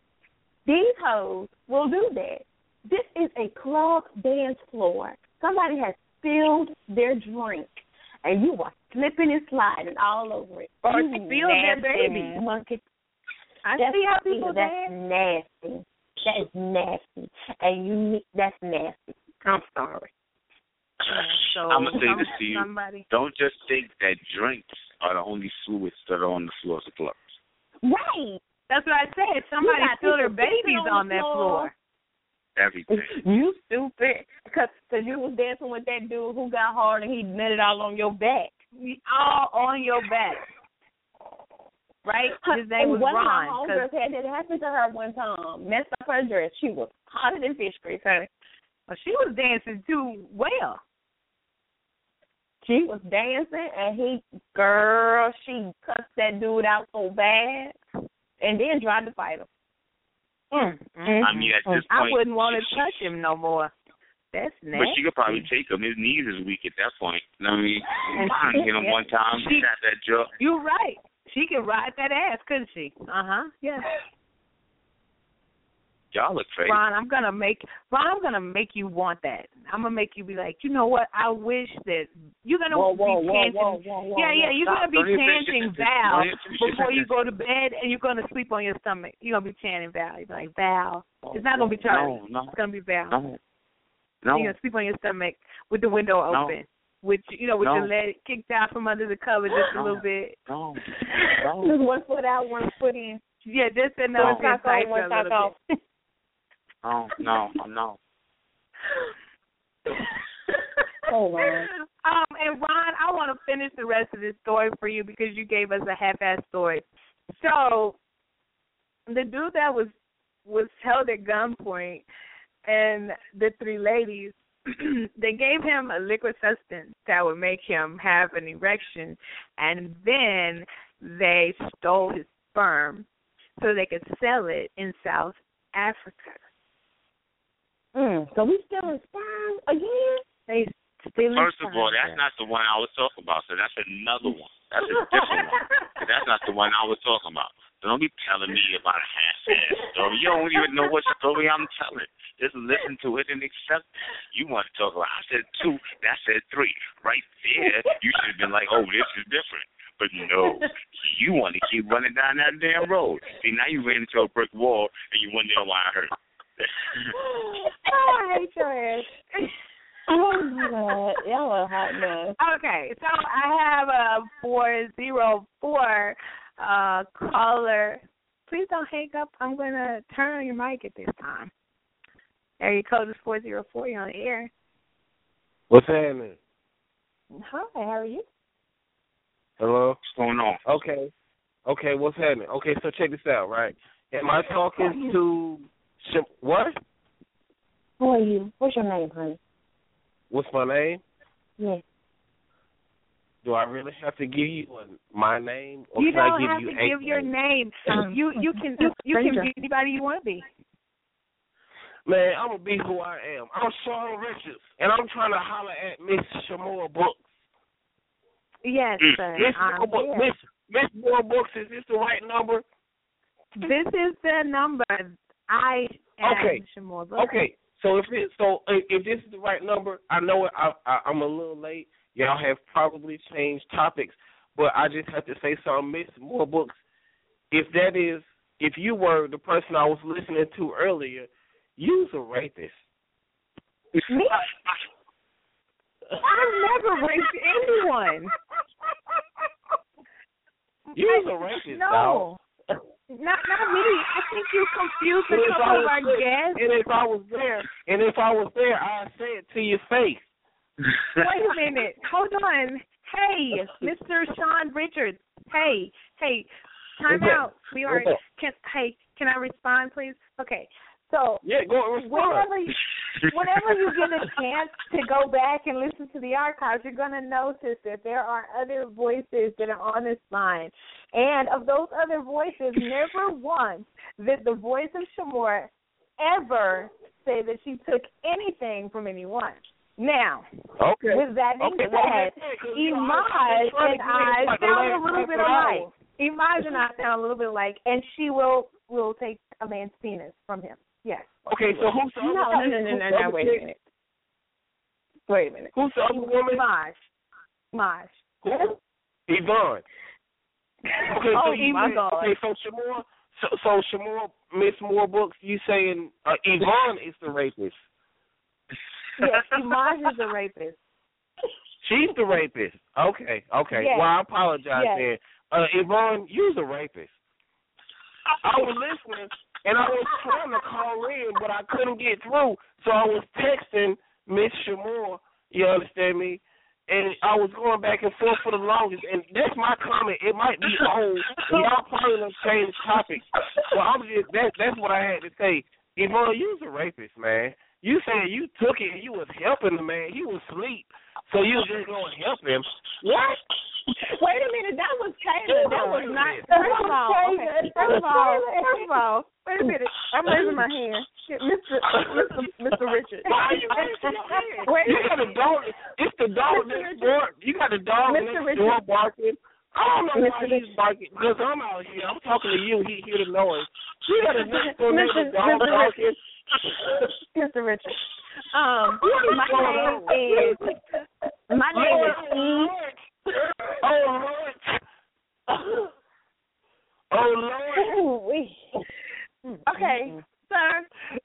These hoes will do that. This is a club dance floor. Somebody has spilled their drink, and you are slipping and sliding all over it. Or You spilled their baby. Monkey. I That's, see how people that's dance. nasty. That is nasty, and you that's nasty. I'm sorry. So I'm gonna say some- this to you: Somebody. don't just think that drinks are the only fluids that are on the floors of clubs. Right. That's what I said. Somebody spilled their babies on on that floor. floor. Everything. You stupid. Cause, cause you was dancing with that dude who got hard and he met it all on your back. All on your back. Right? His name was one Ron. of my 'cause- homegirls had that happen to her one time. Messed up her dress. She was hotter than fish grease, honey. well, she was dancing too well. She was dancing and he girl, she cussed that dude out so bad and then tried to fight him. Mm, mm, I mean, at this point, I wouldn't want to touch him no more. That's nasty. But she could probably take him. His knees is weak at that point. You know what I mean? Hit him one time, she- that jaw. You're right. She could ride that ass, couldn't she? Uh huh. Yes. Y'all look crazy. Ron, I'm gonna make Ron. I'm gonna make you want that. I'm gonna make you be like, you know what? I wish that you're gonna Whoa, whoa, be whoa, chanting. whoa, whoa, whoa, yeah, yeah. You're Stop. gonna be Don't even chanting. Val Don't even finish your before you go to bed, and you're gonna sleep on your stomach. You're gonna be chanting Val. You're like Val. Oh, it's not gonna be Charlie. No, no, It's gonna be Val. no, You're gonna sleep on your stomach with the window No. open, with you know, with No. your leg kicked out from under the cover just a No. little bit. No, Just no, one foot out, one foot in. Yeah, just enough No. to get tight One for a sock little off. Bit. no, no, no. Oh, Ron. Um, and Ron, I want to finish the rest of this story for you because you gave us a half-ass story. So, the dude that was was held at gunpoint, and the three ladies, they gave him a liquid substance that would make him have an erection, and then they stole his sperm so they could sell it in South Africa. Mm, so we still in sperm again? They stealing First of all, sperm. that's not the one I was talking about. So that's another one. That's a different one. That's not the one I was talking about. So don't be telling me about a half-ass story. You don't even know what story I'm telling. Just listen to it and accept it. You want to talk about, I said two, that said three. Right there, you should have been like, oh, this is different. But no, you want to keep running down that damn road. See, now you ran into a brick wall and you wonder why I hurt. oh, I hate your ass. Oh, my God. God, y'all are hot mess. Okay, so I have a four zero four uh caller. Please don't hang up. I'm gonna turn on your mic at this time. Area code is four zero four. You're on the air. What's happening? Hi, how are you? Hello? What's going on? Okay. Okay, what's happening? Okay, so check this out, right? Am I talking to Sh- what? Who are you? What's your name, honey? What's my name? Yes. Do I really have to give you my name, or You can I don't give have you to a give your name? name. You you can you can be anybody you want to be. Man, I'm gonna be who I am. I'm Sean Richards, and I'm trying to holler at Miss Shamora Brooks. Yes, Mm. sir. Miss I'm Moore Brooks. Miss Miss Moore Brooks, is this the right number? This is the number. I am Okay. Okay, so if it so if this is the right number, I know it, I, I I'm a little late. Y'all have probably changed topics, but I just have to say something, Miss Moore Books. If that is, if you were the person I was listening to earlier, you's a rapist. Me? I've never raped anyone. You's a rapist, dog. No. Not not me. I think you confused a I couple of our there- guests. And if I was there, and if I was there, I'd say it to your face. Wait a minute. Hold on. Hey, Mr. Sean Richards. Hey, hey. Time What's out. We are can hey, can I respond please? Okay. So Yeah, go whenever you whenever you get a chance to go back and listen to the archives, you're going to notice that there are other voices that are on this line. And of those other voices, never once did the voice of Sh'Moore ever say that she took anything from anyone. Now, Okay. with that being Okay, said, well, that's it, 'cause, you know, I- Emiaj and I get like the sound a little bit alike. Emiaj and I sound a little bit alike, and she will will take a man's penis from him. Yes. Okay, so who's the No, other no, no, no, who's no, no, wait a minute. Wait a minute. Who's the other woman? Maj. Maj. Who? Yvonne. Okay, Oh, so you my say- God. Okay, so Sh'Moore, so, so Sh'Moore, Miss Moore Books, you saying uh, Yvonne is the rapist? Yes, Maj is a rapist. She's the rapist. Okay, okay. Yes. Well, I apologize Yes. then. Uh, Yvonne, you's a rapist. I was listening and I was trying to call in, but I couldn't get through. So I was texting Miss Sh'Moore. You understand me? And I was going back and forth for the longest. And that's my comment. It might be old. Y'all probably done changed topics. Well, I'm just that. That's what I had to say. Yvonne, you's a rapist, man. You said you took it and you was helping the man. He was asleep, so you was just gonna help him. What? Wait a minute, that was Taylor. That was not. First of all, okay, first of all, first of all, wait a minute. I'm raising my hand, Mr. Mr. Mr. Richard. Why are you raising your hand? Wait You got a dog. It's the dog Mr. next Richard. door. You got a dog Mr. next Richard. door barking. I don't know why Mr. he's barking because I'm out here. I'm talking to you. He hear the noise. You got a next door neighbor dog barking. Mr. Richard. Um, my name is my name is Lord, E. Oh Lord. Oh Lord. Okay, sir.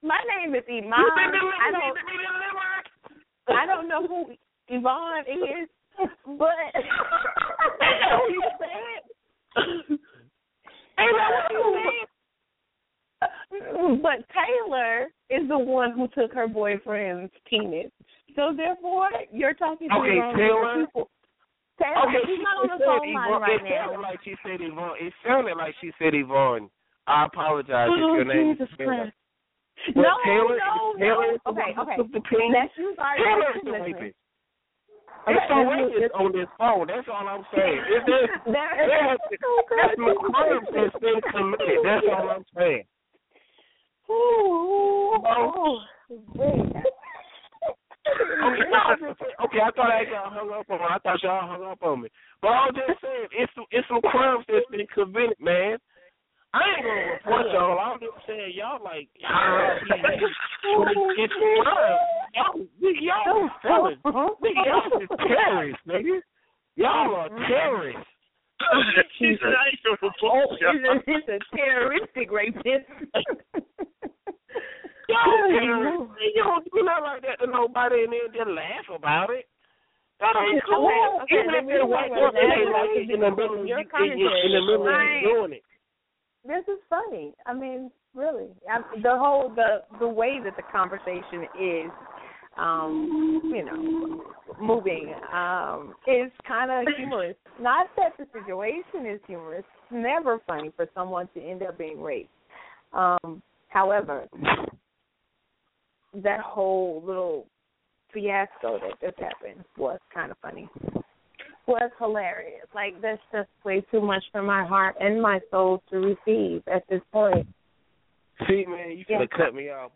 My name is Iman. You been delivered. I don't. I don't know who Yvonne is, but you said? Ain't that what you said? But Taylor is the one who took her boyfriend's penis. So therefore, you're talking to Okay, the wrong Taylor. people. Taylor, Okay, he's she not on the phone line right it sounded now. like she said Yvonne. It sounded like she said Yvonne. I apologize if Oh, your name Jesus is Taylor. Christ. No, Taylor, no, Taylor no. Okay, okay. took the penis. Let's use our Taylor is the rapist. Okay, It's use- rapist on this phone. That's all I'm saying. If there's, There- there has to, there's some crime that's been committed. That's all I'm saying. Ooh, Oh. wait. Okay, no, I'm just saying- okay, I thought I got hung up on. Me. I thought y'all hung up on me. But I was just saying, it's it's some crimes that's been committed, man. I ain't gonna report y'all. I'm just saying, y'all like, y'all, it's crime. Y'all, y'all felons. Nigga, y'all is terrorists, nigga. Y'all are mm-hmm. terrorists. She said, I ain't gonna report Oh, y'all. a, it's a terroristic rapist. Y'all. You don't do nothing like that to nobody and then just laugh about it. That ain't cool. Okay, okay, Even if let me it's white woman, that. they like it in the middle of you, in, in the middle of doing it. This is funny. I mean, really, I, the whole the the way that the conversation is, um, you know, moving, um, is kind of humorous. Not that the situation is humorous. It's never funny for someone to end up being raped. Um, however, that whole little fiasco that just happened was kind of funny. Was hilarious. Like that's just way too much for my heart and my soul to receive at this point. See, man, you have Yeah. cut me off.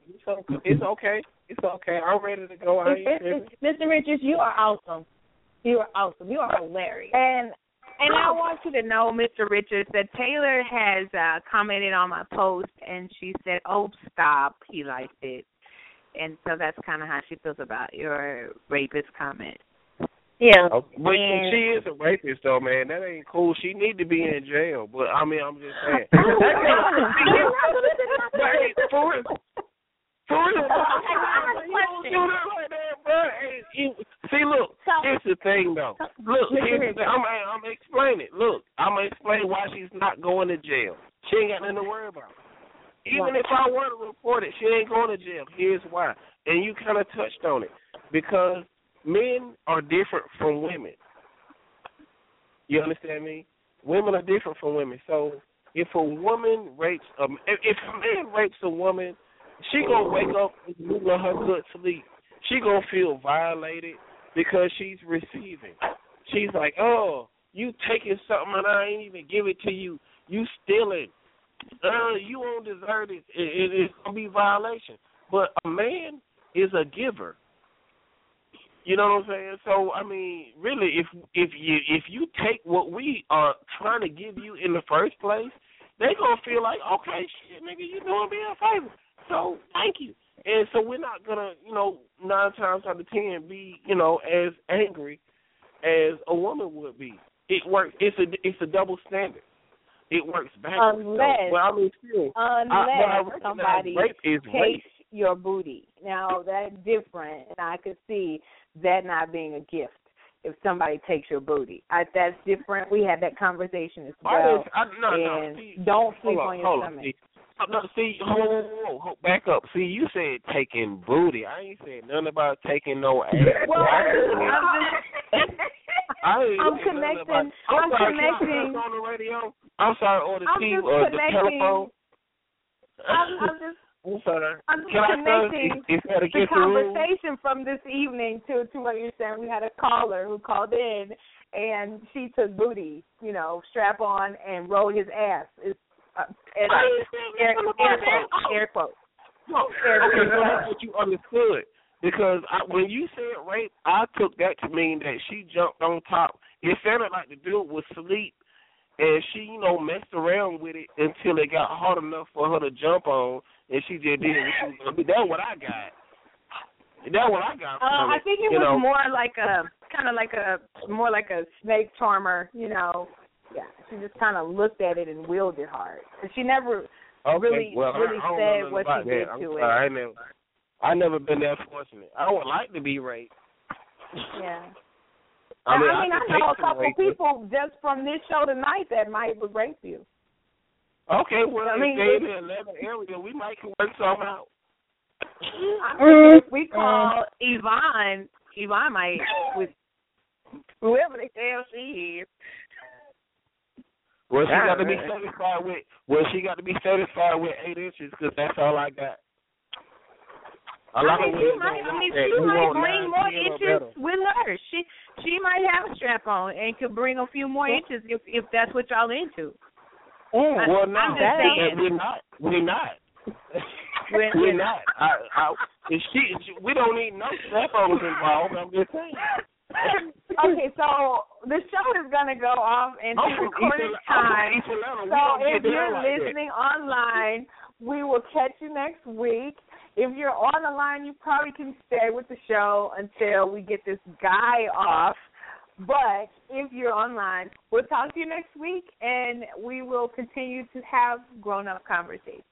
It's okay. It's okay. I'm ready to go. I ain't tripping. Mr. Richards, you are awesome. You are awesome. You are hilarious. And and I want you to know, Mr. Richards, that Taylor has uh commented on my post and she said, "Oh, stop." He liked it. And so that's kind of how she feels about your rapist comment. Yeah. Okay. But And- she is a rapist, though, man. That ain't cool. She need to be in jail. But I mean, I'm just saying. But hey, for real, for real, you don't do that like that, bro. Hey, you, see, look, here's the thing, though. Look, here's the thing. I'm, I'm explaining. Look, I'm gonna explain why she's not going to jail. She ain't got nothing to worry about. Even if I were to report it, she ain't going to jail. Here's why. And you kind of touched on it because men are different from women. You understand me? Women are different from women. So if a woman rapes a if, if a man rapes a woman, she gonna wake up in the middle of her good sleep. She gonna feel violated because she's receiving. She's like, oh, you taking something and I ain't even give it to you. You stealing. Uh, you don't deserve it. it, it it's gonna be violation. But a man is a giver. You know what I'm saying? So I mean, really, if if you if you take what we are trying to give you in the first place, they gonna feel like, okay, shit, nigga, you doing me a favor. So thank you. And so we're not gonna, you know, nine times out of ten be, you know, as angry as a woman would be. It works. It's a it's a double standard. It works backwards. Unless- well, I mean, still, Unless I, somebody rape is takes rape. your booty. Now that's different, and I could see that not being a gift. If somebody takes your booty, I, that's different. We had that conversation as well. I, no, no, and see, don't sleep on, on, your stomach. On, see, Oh, no, see, hold, hold, hold, hold, back up. See, you said taking booty. I ain't said nothing about taking no ass. Well, I, I'm just, I ain't I'm connecting. About, I'm sorry, can I connecting. on the radio. I'm sorry, or the I'm TV just or the telephone. I'm, I'm just I'm sorry. I'm just Can I cuss? connecting Is, is the against the rules? conversation from this evening to to what you're saying. We had a caller who called in and she took booty, you know, strap on and rode his ass. It's, uh, and I air, air quotes, air quotes. No, okay, that's what you understood. Because I, when you said rape, I took that to mean that she jumped on top. It sounded like the dude was asleep, and she, you know, messed around with it until it got hard enough for her to jump on, and she just did what she was gonna do. That's what I got. That's what I got. Uh, I think it you was know. more like a kind of like a more like a snake charmer, you know. Yeah, she just kind of looked at it and wielded it hard. And she never Okay, really well, really I, don't said what she did that. I'm to it. I never, I never been that fortunate. I would like to be raped. Yeah. I mean, I, mean, I, could know a couple rape. people just from this show tonight that might would rape you. Okay, well, I mean, if in the 11 area, we might can work something out. I mm-hmm. mean, if we uh-huh. call Yvonne, Yvonne might with whoever the hell she is. Well, she got to be satisfied with. Well, she got to be satisfied with eight inches because that's all I got. A lot I mean, of she might. I mean, she might bring more inches with her. She she might have a strap on and could bring a few more inches if if that's what y'all into. Oh, I- well, no, I'm just saying. we're not. We're not. We're- not. I, I, if she, we don't need no strap ons involved. I'm just saying. okay, so the show is gonna go off into I'm recorded East time. East So if you're like listening online, we will catch you next week. If you're on the line, you probably can stay with the show until we get this guy off. But if you're online, we'll talk to you next week, and we will continue to have grown-up conversations.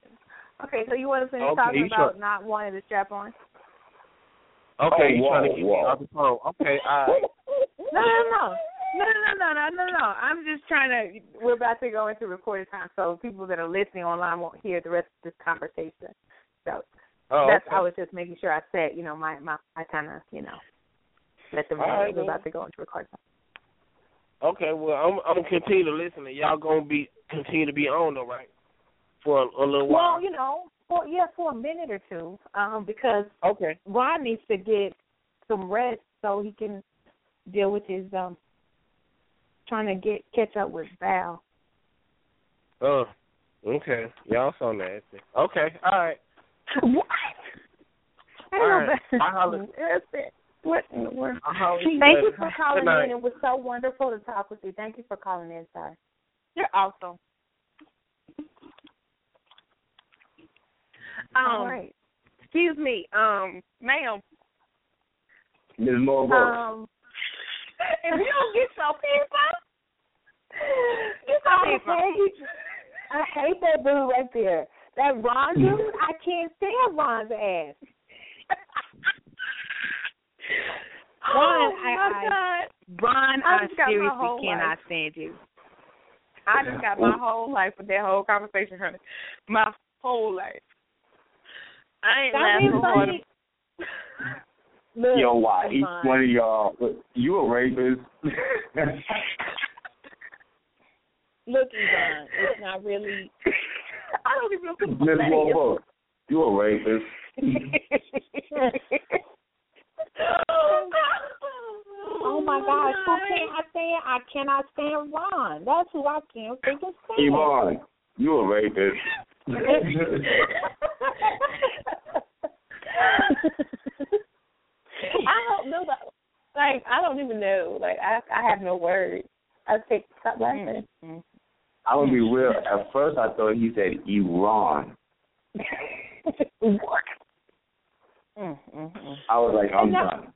Okay, so you want to finish Okay, talking about sure? not wanting to strap on? Okay, Oh, you whoa, trying to get me off the phone. Okay, all right. no, no, no, no, no, no, no, no. I'm just trying to. We're about to go into recorded time, so people that are listening online won't hear the rest of this conversation. So Oh, that's. okay. I was just making sure I said, you know, my my I kind of, you know, let them know All right, that we're then. about to go into recorded time. Okay, well, I'm I'm gonna continue to listen. And y'all gonna be continue to be on though, right? For a, a little while. Well, you know, for yeah, for a minute or two, um, because okay. Ron needs to get some rest so he can deal with his um trying to get catch up with Val. Oh, okay. Y'all so nasty. Okay, all right. what? I don't right. know. I holler. That's. What in the world? I Thank you for calling Good night. in. It was so wonderful to talk with you. Thank you for calling in, sir. You're awesome. All Um, right. excuse me, um, ma'am. Ms. Moore Um, If you don't get your people, get I your people. I hate that dude right there. That Ron dude, I can't stand Ron's ass. Ron, oh I- my I- Ron, I I just got my seriously cannot life. stand you. I just got my whole life with that whole conversation, honey. My whole life. I ain't That laughing ain't hard. funny. Look, Yo, why? Each Ron. one of y'all, you a rapist. Look, Yvonne, it's not really. I don't even know what Ms. that is. Moore, you a rapist. oh my gosh, who can't I stand? I cannot stand Ron. That's who I can't freaking stand. Yvonne, you a rapist. I don't know that. Like I don't even know. Like I I have no words. I think stop laughing. I'm gonna be real. At first, I thought he said Iran. what? Mm, mm, mm. I was like, I'm No. done.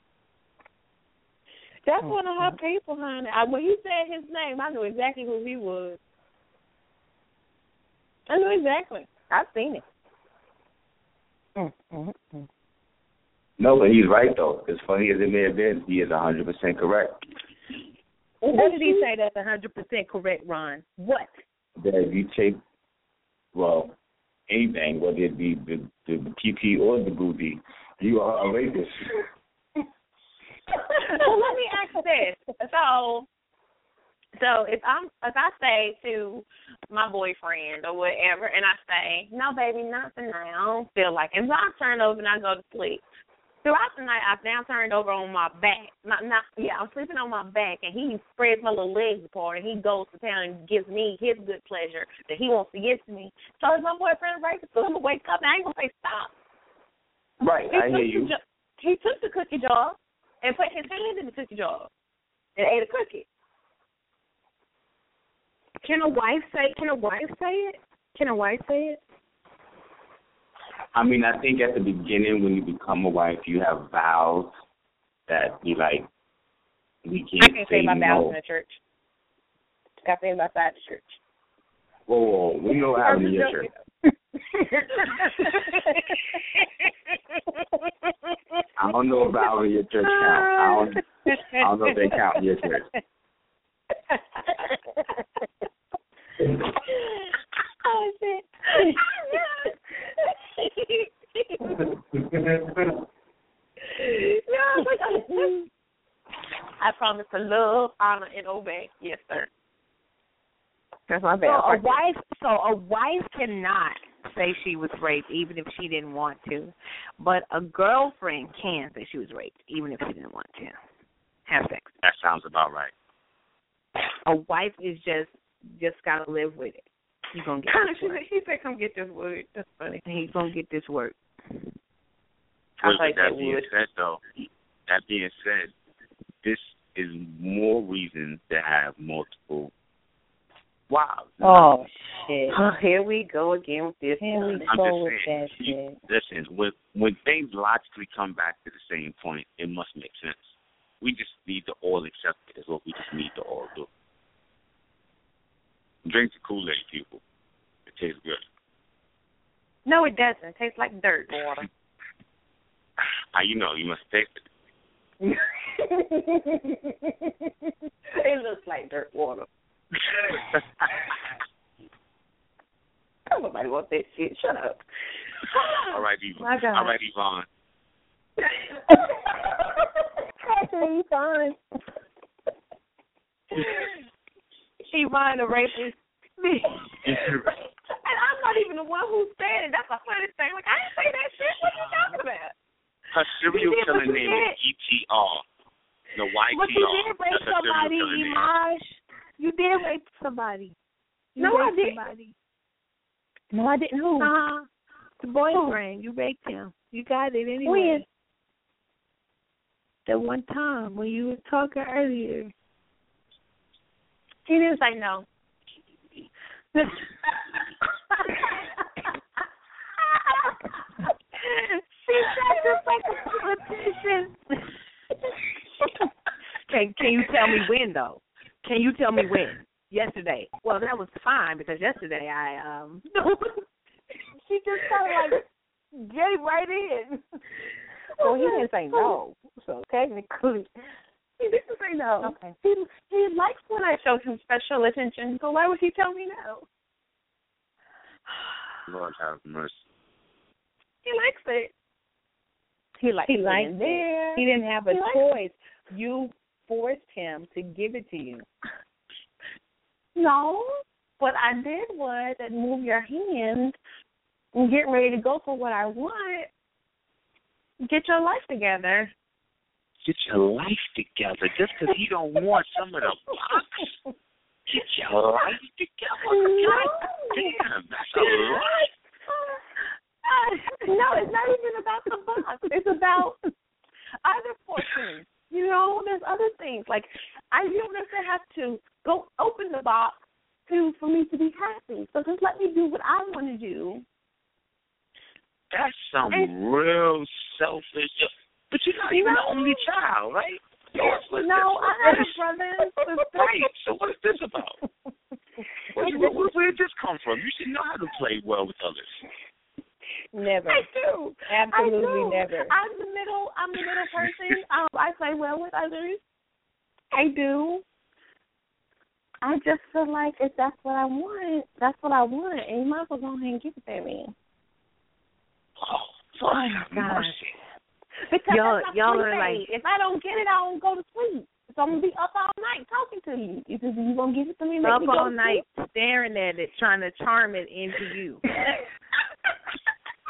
That's one of her people, honey. I, when he said his name, I knew exactly who he was. I knew exactly. I've seen it. Mm. No, but he's right though. As funny as it may have been, he is 100 percent correct. What did he say that's a hundred percent correct, Ron? What? That if you take, well, anything, whether it be the the PP or the booty, you are a rapist. well, let me ask this. So, so if I'm if I say to my boyfriend or whatever, and I say, "No, baby, not tonight. I don't feel like," it. and so I turn over and I go to sleep. Throughout the night, I've now turned over on my back. Not, not, yeah, I'm sleeping on my back, and he spreads my little legs apart, and he goes to town and gives me his good pleasure that he wants to give to me. So is my boyfriend right? So I'm gonna wake up, and I ain't gonna say stop. Right, He I hear you. jo- he took the cookie jar and put his hand in the cookie jar and ate a cookie. Can a wife say? Can a wife say it? Can a wife say it? I mean, I think at the beginning when you become a wife, you have vows that you like. We can't can't say say my vows no. in the church. Got to say them outside the church. Whoa, whoa, whoa. we know what happened in your church. I don't know about your church count. I don't. I don't know if they count in your church. oh shit. I promise to love, honor, and obey. Yes, sir. That's my bad. So a wife, so a wife cannot say she was raped even if she didn't want to, but a girlfriend can say she was raped even if she didn't want to have sex. That sounds about right. A wife is just just gotta live with it. He's gonna get this she work. said, he said, "Come get this wood." That's funny. He's gonna get this work. I like that that being wood. said, though, that being said, this is more reason to have multiple wives. Oh, oh shit! Oh, here we go again with this. Here we I'm go just with saying, that you- shit. Listen, when when things logically come back to the same point, it must make sense. We just need to all accept it. Is what we just need to all do. Drink the Kool Aid, people. It tastes good. No, it doesn't. It tastes like dirt water. How you know? You must taste it. it looks like dirt water. Nobody wants that shit. Shut up. All right, Yvonne. All right, Yvonne. Actually, Yvonne. Yvonne, the rapist. and I'm not even the one who said it. That's a funny thing. Like I didn't say that shit. What are you talking about? Her serial You did, killer but you name is ETR. The YTR. But you did rape That's somebody. Emiaj. You did rape somebody. You No, I raped didn't. Somebody. No, I didn't. Who? Uh-huh. The boyfriend. You raped him. You got it anyway. When? That one time when you were talking earlier. He didn't say no. She like a politician. can Can you tell me when though? Can you tell me when? Yesterday. Well, that was fine because yesterday I um. she just kind of like gave right in. Well, he didn't say no, so technically He didn't say no. Okay. He he likes when I show him special attention. So why would he tell me no? Lord have mercy. He likes it. He liked He it liked it. there. He didn't have a He choice. You forced him to give it to you. No. What I did was that move your hand and get ready to go for what I want. Get your life together. Get your life together. Just because he don't want some of the box. Get your life together. God damn, that's a lot. no, it's not even about the box. It's about other portions. You know, there's other things. Like I you don't necessarily have to go open the box to for me to be happy. So just let me do what I want to do. That's some And- real selfish. But you're not even the only child, right? Yours was No. I have a brother and sister. Right. So what is this about? Where, where, where, where did this come from? You should know how to play well with others. Never. I do. Absolutely I do. never. I'm the middle. I'm the middle person. um, I play well with others. I do. I just feel like if that's what I want, that's what I want, and you might as well go ahead and give it to me. Oh, Lord have gosh. mercy. Because Y'all- that's y'all sleep are like- if I don't get it, I don't go to sleep. So I'm gonna be up all night talking to you. You just you gonna give it to me? Up me all night sleep? staring at it, trying to charm it into you.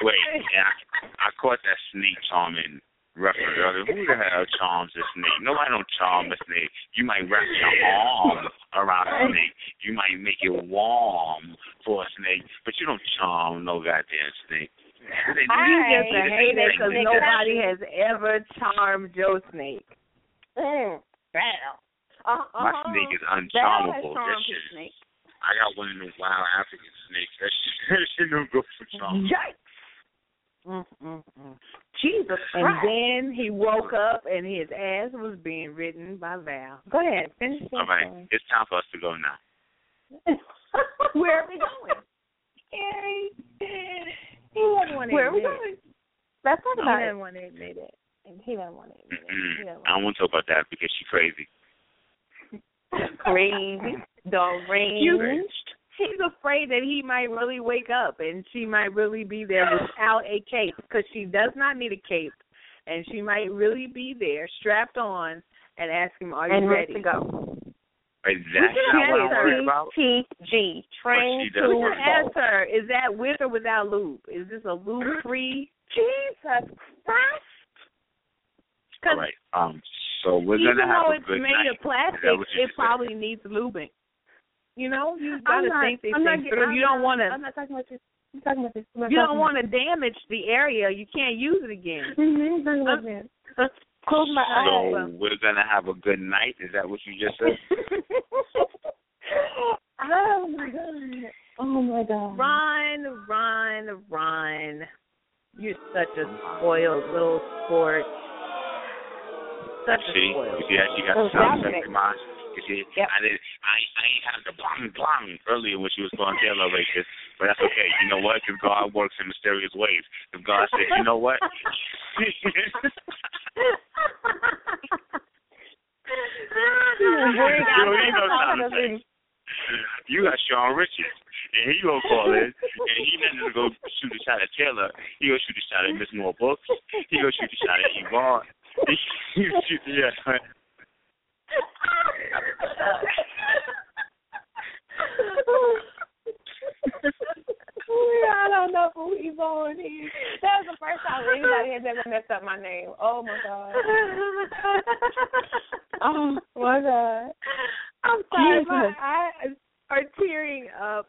Wait, yeah, I, I caught that snake charming reference earlier. Who the hell charms a snake? Nobody don't charm a snake. You might wrap your arm around a snake. You might make it warm for a snake, but you don't charm no goddamn snake. They- You just a they- hater they- because nobody has ever charmed Joe Snake. Mm. Bam. Uh, My uh-huh. snake is uncharmable. That shit snake. I got one of them wild African snakes. That shit, that shit no good for charm. Yikes! Jesus And then he woke up and his ass was being ridden by Val. Go ahead, finish your All right, story. it's time for us to go now. Where are we going? He doesn't want to Where are we admit going? Let's talk it. He about it. doesn't want to admit it. And He doesn't want to admit it. He doesn't I don't want to talk about that because she's crazy. Crazy, deranged. You- She's afraid that he might really wake up and she might really be there without a cape because she does not need a cape, and she might really be there strapped on and ask him, "Are you and ready ready to go. Is that not what I'm worried about? TTG, train to work. Ask her, is that with or without lube? Is this a lube free? Jesus Christ. All right. Um. So we're Even gonna have though a it's good made night. of plastic, Is that what you it just said? probably needs lubing. You know, you gotta think these I'm things getting- through. I'm You don't want to. I'm not talking about this. I'm talking about this. I'm not You don't want to damage the area. You can't use it again. Mm-hmm, talking. Close my eyes. So we're gonna have a good night. Is that what you just said? oh my god. Oh my god. Run, run, run. You're such a spoiled little sport. Such a see, spoiled. you see that she got Oh, the sound in mind. You see, Yep. I did. I I ain't had the blang blang earlier when she was going to tell but that's okay. You know what? Because God works in mysterious ways. If God said, you know what? You know something. You got Sean Richards. and he gonna call in, and he not gonna go shoot a shot at Taylor. He gonna shoot a shot at Miss Moore Books. He gonna shoot a shot at Yvonne. He, he shoot, yeah. I don't know who Yvonne is. That was the first time anybody has ever messed up my name. Oh my god. oh my god. I'm sorry, my eyes are tearing up.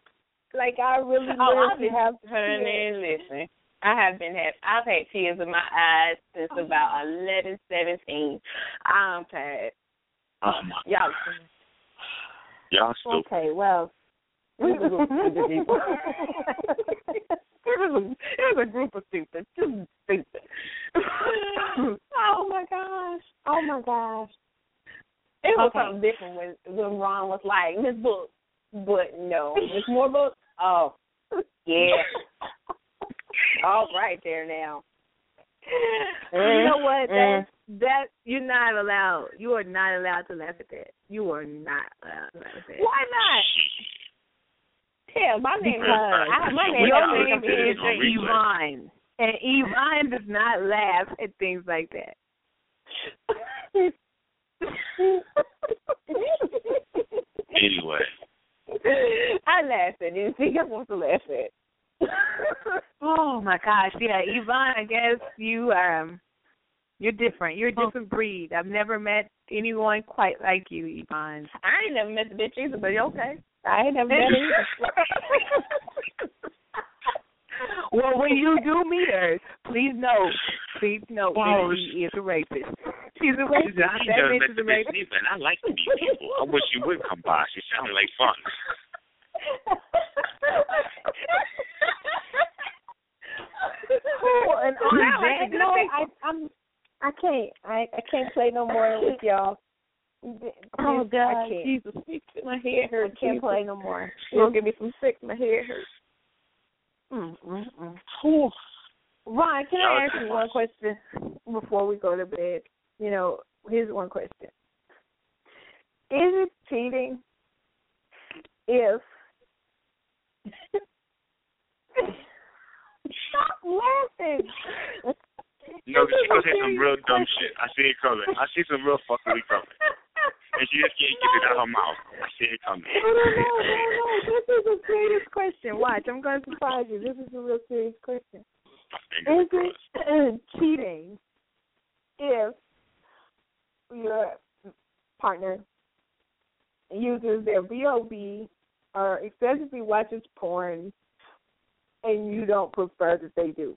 Like I really Oh, literally have honey, listen. I have been have I've had tears in my eyes since oh, about eleven, seventeen. I'm tired. Oh my Y'all Y'all stupid. Okay, well. We was a group of people. it was a it was a group of stupid, just stupid. oh my gosh! Oh my gosh! It was Okay. something different when when Ron was like, Miss Book but no. Miss More Book? Oh. Yeah. All right there now. You know what? Mm. That that you're not allowed. You are not allowed to laugh at that. You are not allowed to laugh at that. Why not? Hell, my name is Because I, my name your I'll name put it is on replay. Yvonne, and Yvonne does not laugh at things like that. Anyway, I laugh at anything I want to laugh at. oh my gosh, yeah, Yvonne. I guess you um, you're different. You're a oh. different breed. I've never met anyone quite like you, Yvonne. I ain't never met the bitch either, but okay. I ain't never met her well, when you do meet her, please know, please know Wow. that she is a rapist. She's a rapist. I ain't That never met the a bitch either, and I like to meet people. I wish you would come by. She sounded like fun. Cool. And on that can do note. I, I'm, I can't, I, I can't play no more with y'all. Oh I God, can't. Jesus, my head I hurts. can't Jesus. play no more. You're gonna give me some sick. My head hurts. Mm, mm, mm. Ron, can I ask you one question before we go to bed? You know, here's one question. Is it cheating if Stop laughing. No, she gonna say some real dumb shit. I see it coming. I see some real fuckery coming. And she just can't get it out of her mouth. I see it coming. No, no, no, no, no. This is a serious question. Watch, I'm going to surprise you. This is a real serious question. Is it cheating if your partner uses their B.O.B. or excessively watches porn and you don't prefer that they do?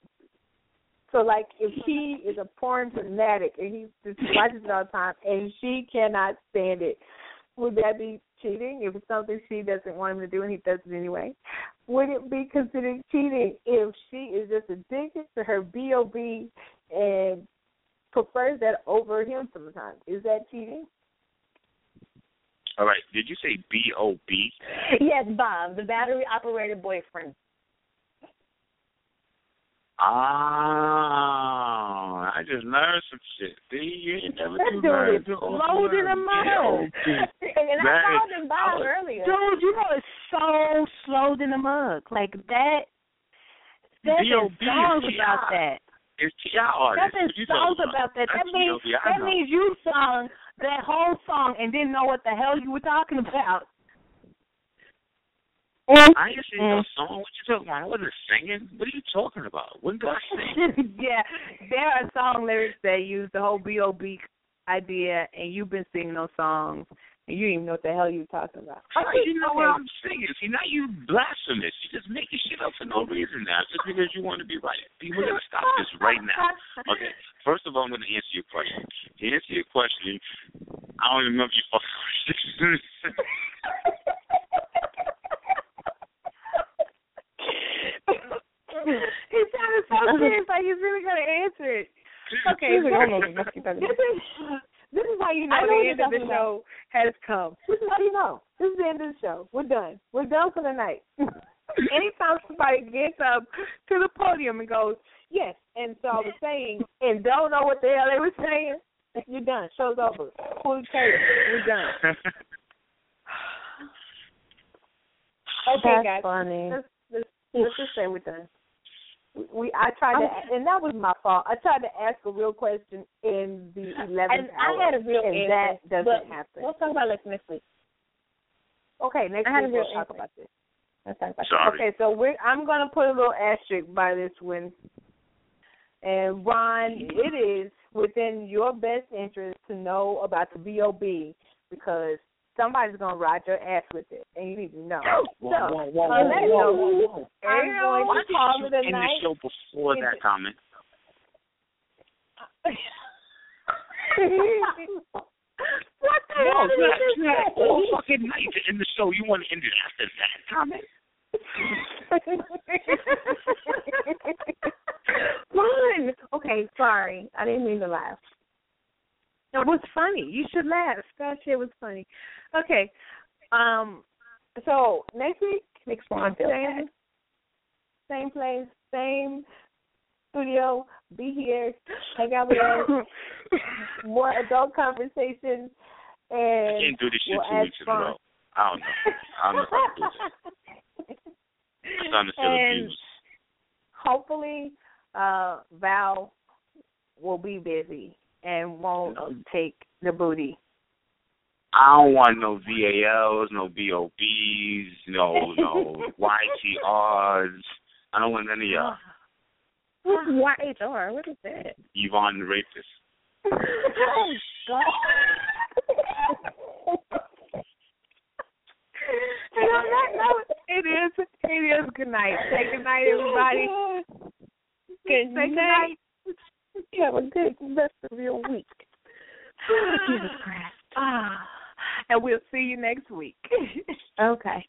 So, like, if he is a porn fanatic and he just watches it all the time and she cannot stand it, would that be cheating if it's something she doesn't want him to do and he does it anyway? Would it be considered cheating if she is just addicted to her B.O.B. and prefers that over him sometimes? Is that cheating? All right. Did you say B O B? Yes, Bob, the battery operated boyfriend. Ah, I just learned some shit. See, you ain't never That too dude learned. is loaded in mud. And I called is- him Bob earlier. Dude, you know it's so slowed in the mug. Like that. There's been B.O.B. songs about that. It's T.I. artist. There's you been songs about that. That means that means you sung that whole song and didn't know what the hell you were talking about. Mm. I ain't sing no song. What you talking about? I wasn't singing. What are you talking about? When did I sing? yeah, there are song lyrics that use the whole B.O.B. idea, and you've been singing those songs, and you didn't even know what the hell you were talking about. How do you know what I'm singing? See, now you blasphemous. You just making shit up for no reason now, just because you want to be right. See, we're gonna stop this right now. Okay. First of all, I'm gonna answer your question. To answer your question, I don't even remember your fucking question. he sounded so serious, like he's really gonna answer it. Okay, so this is this is how you know know the end of the show has come. This is how you know. This is the end of the show. We're done. We're done for the night. Anytime somebody gets up to the podium and goes, Yes, and so I was saying and don't know what the hell they were saying, you're done. Show's over. Who cares? We're done. Okay, That's guys. funny. Let's let's let's just say we're done. We I tried to and that was my fault. I tried to ask a real question in the eleventh hour. I had a real and answer, that doesn't but happen. We'll talk about this next week. Okay, next I had a week real we'll talk answer. about this. Let's talk about Sorry. Okay, so we're I'm gonna put a little asterisk by this one. And Ron, it is within your best interest to know about the B.O.B. because somebody's gonna ride your ass with it, and you need to know. Whoa, so, whoa, whoa, on whoa, whoa, whoa, whoa. I'm going Why to call did it a you end the night. show before that comment? what the No, hell you did had, you you had all fucking night to end the show. You want to end it after that comment? Fun. Okay, sorry. I didn't mean to laugh. It was funny. You should laugh. That shit was funny. Okay. Um so next week Makes Ron feel same, bad. same place, same studio, be here, hang out with us, more adult conversations I and can't do this shit we'll two weeks in a row. I don't know. I don't know if I can do this. I'm starting to feel And- abused. hopefully uh Val will be busy and won't take the booty. I don't want no VALs, no BOBs, no no YTRs. I don't want any of y'all. What's YHR? What is that? Yvonne the rapist. oh God. And on that note, it is it is good night. Say good night, everybody. Good Say good night. night. You have a good rest of your week. Jesus Christ. Ah, and we'll see you next week. Okay.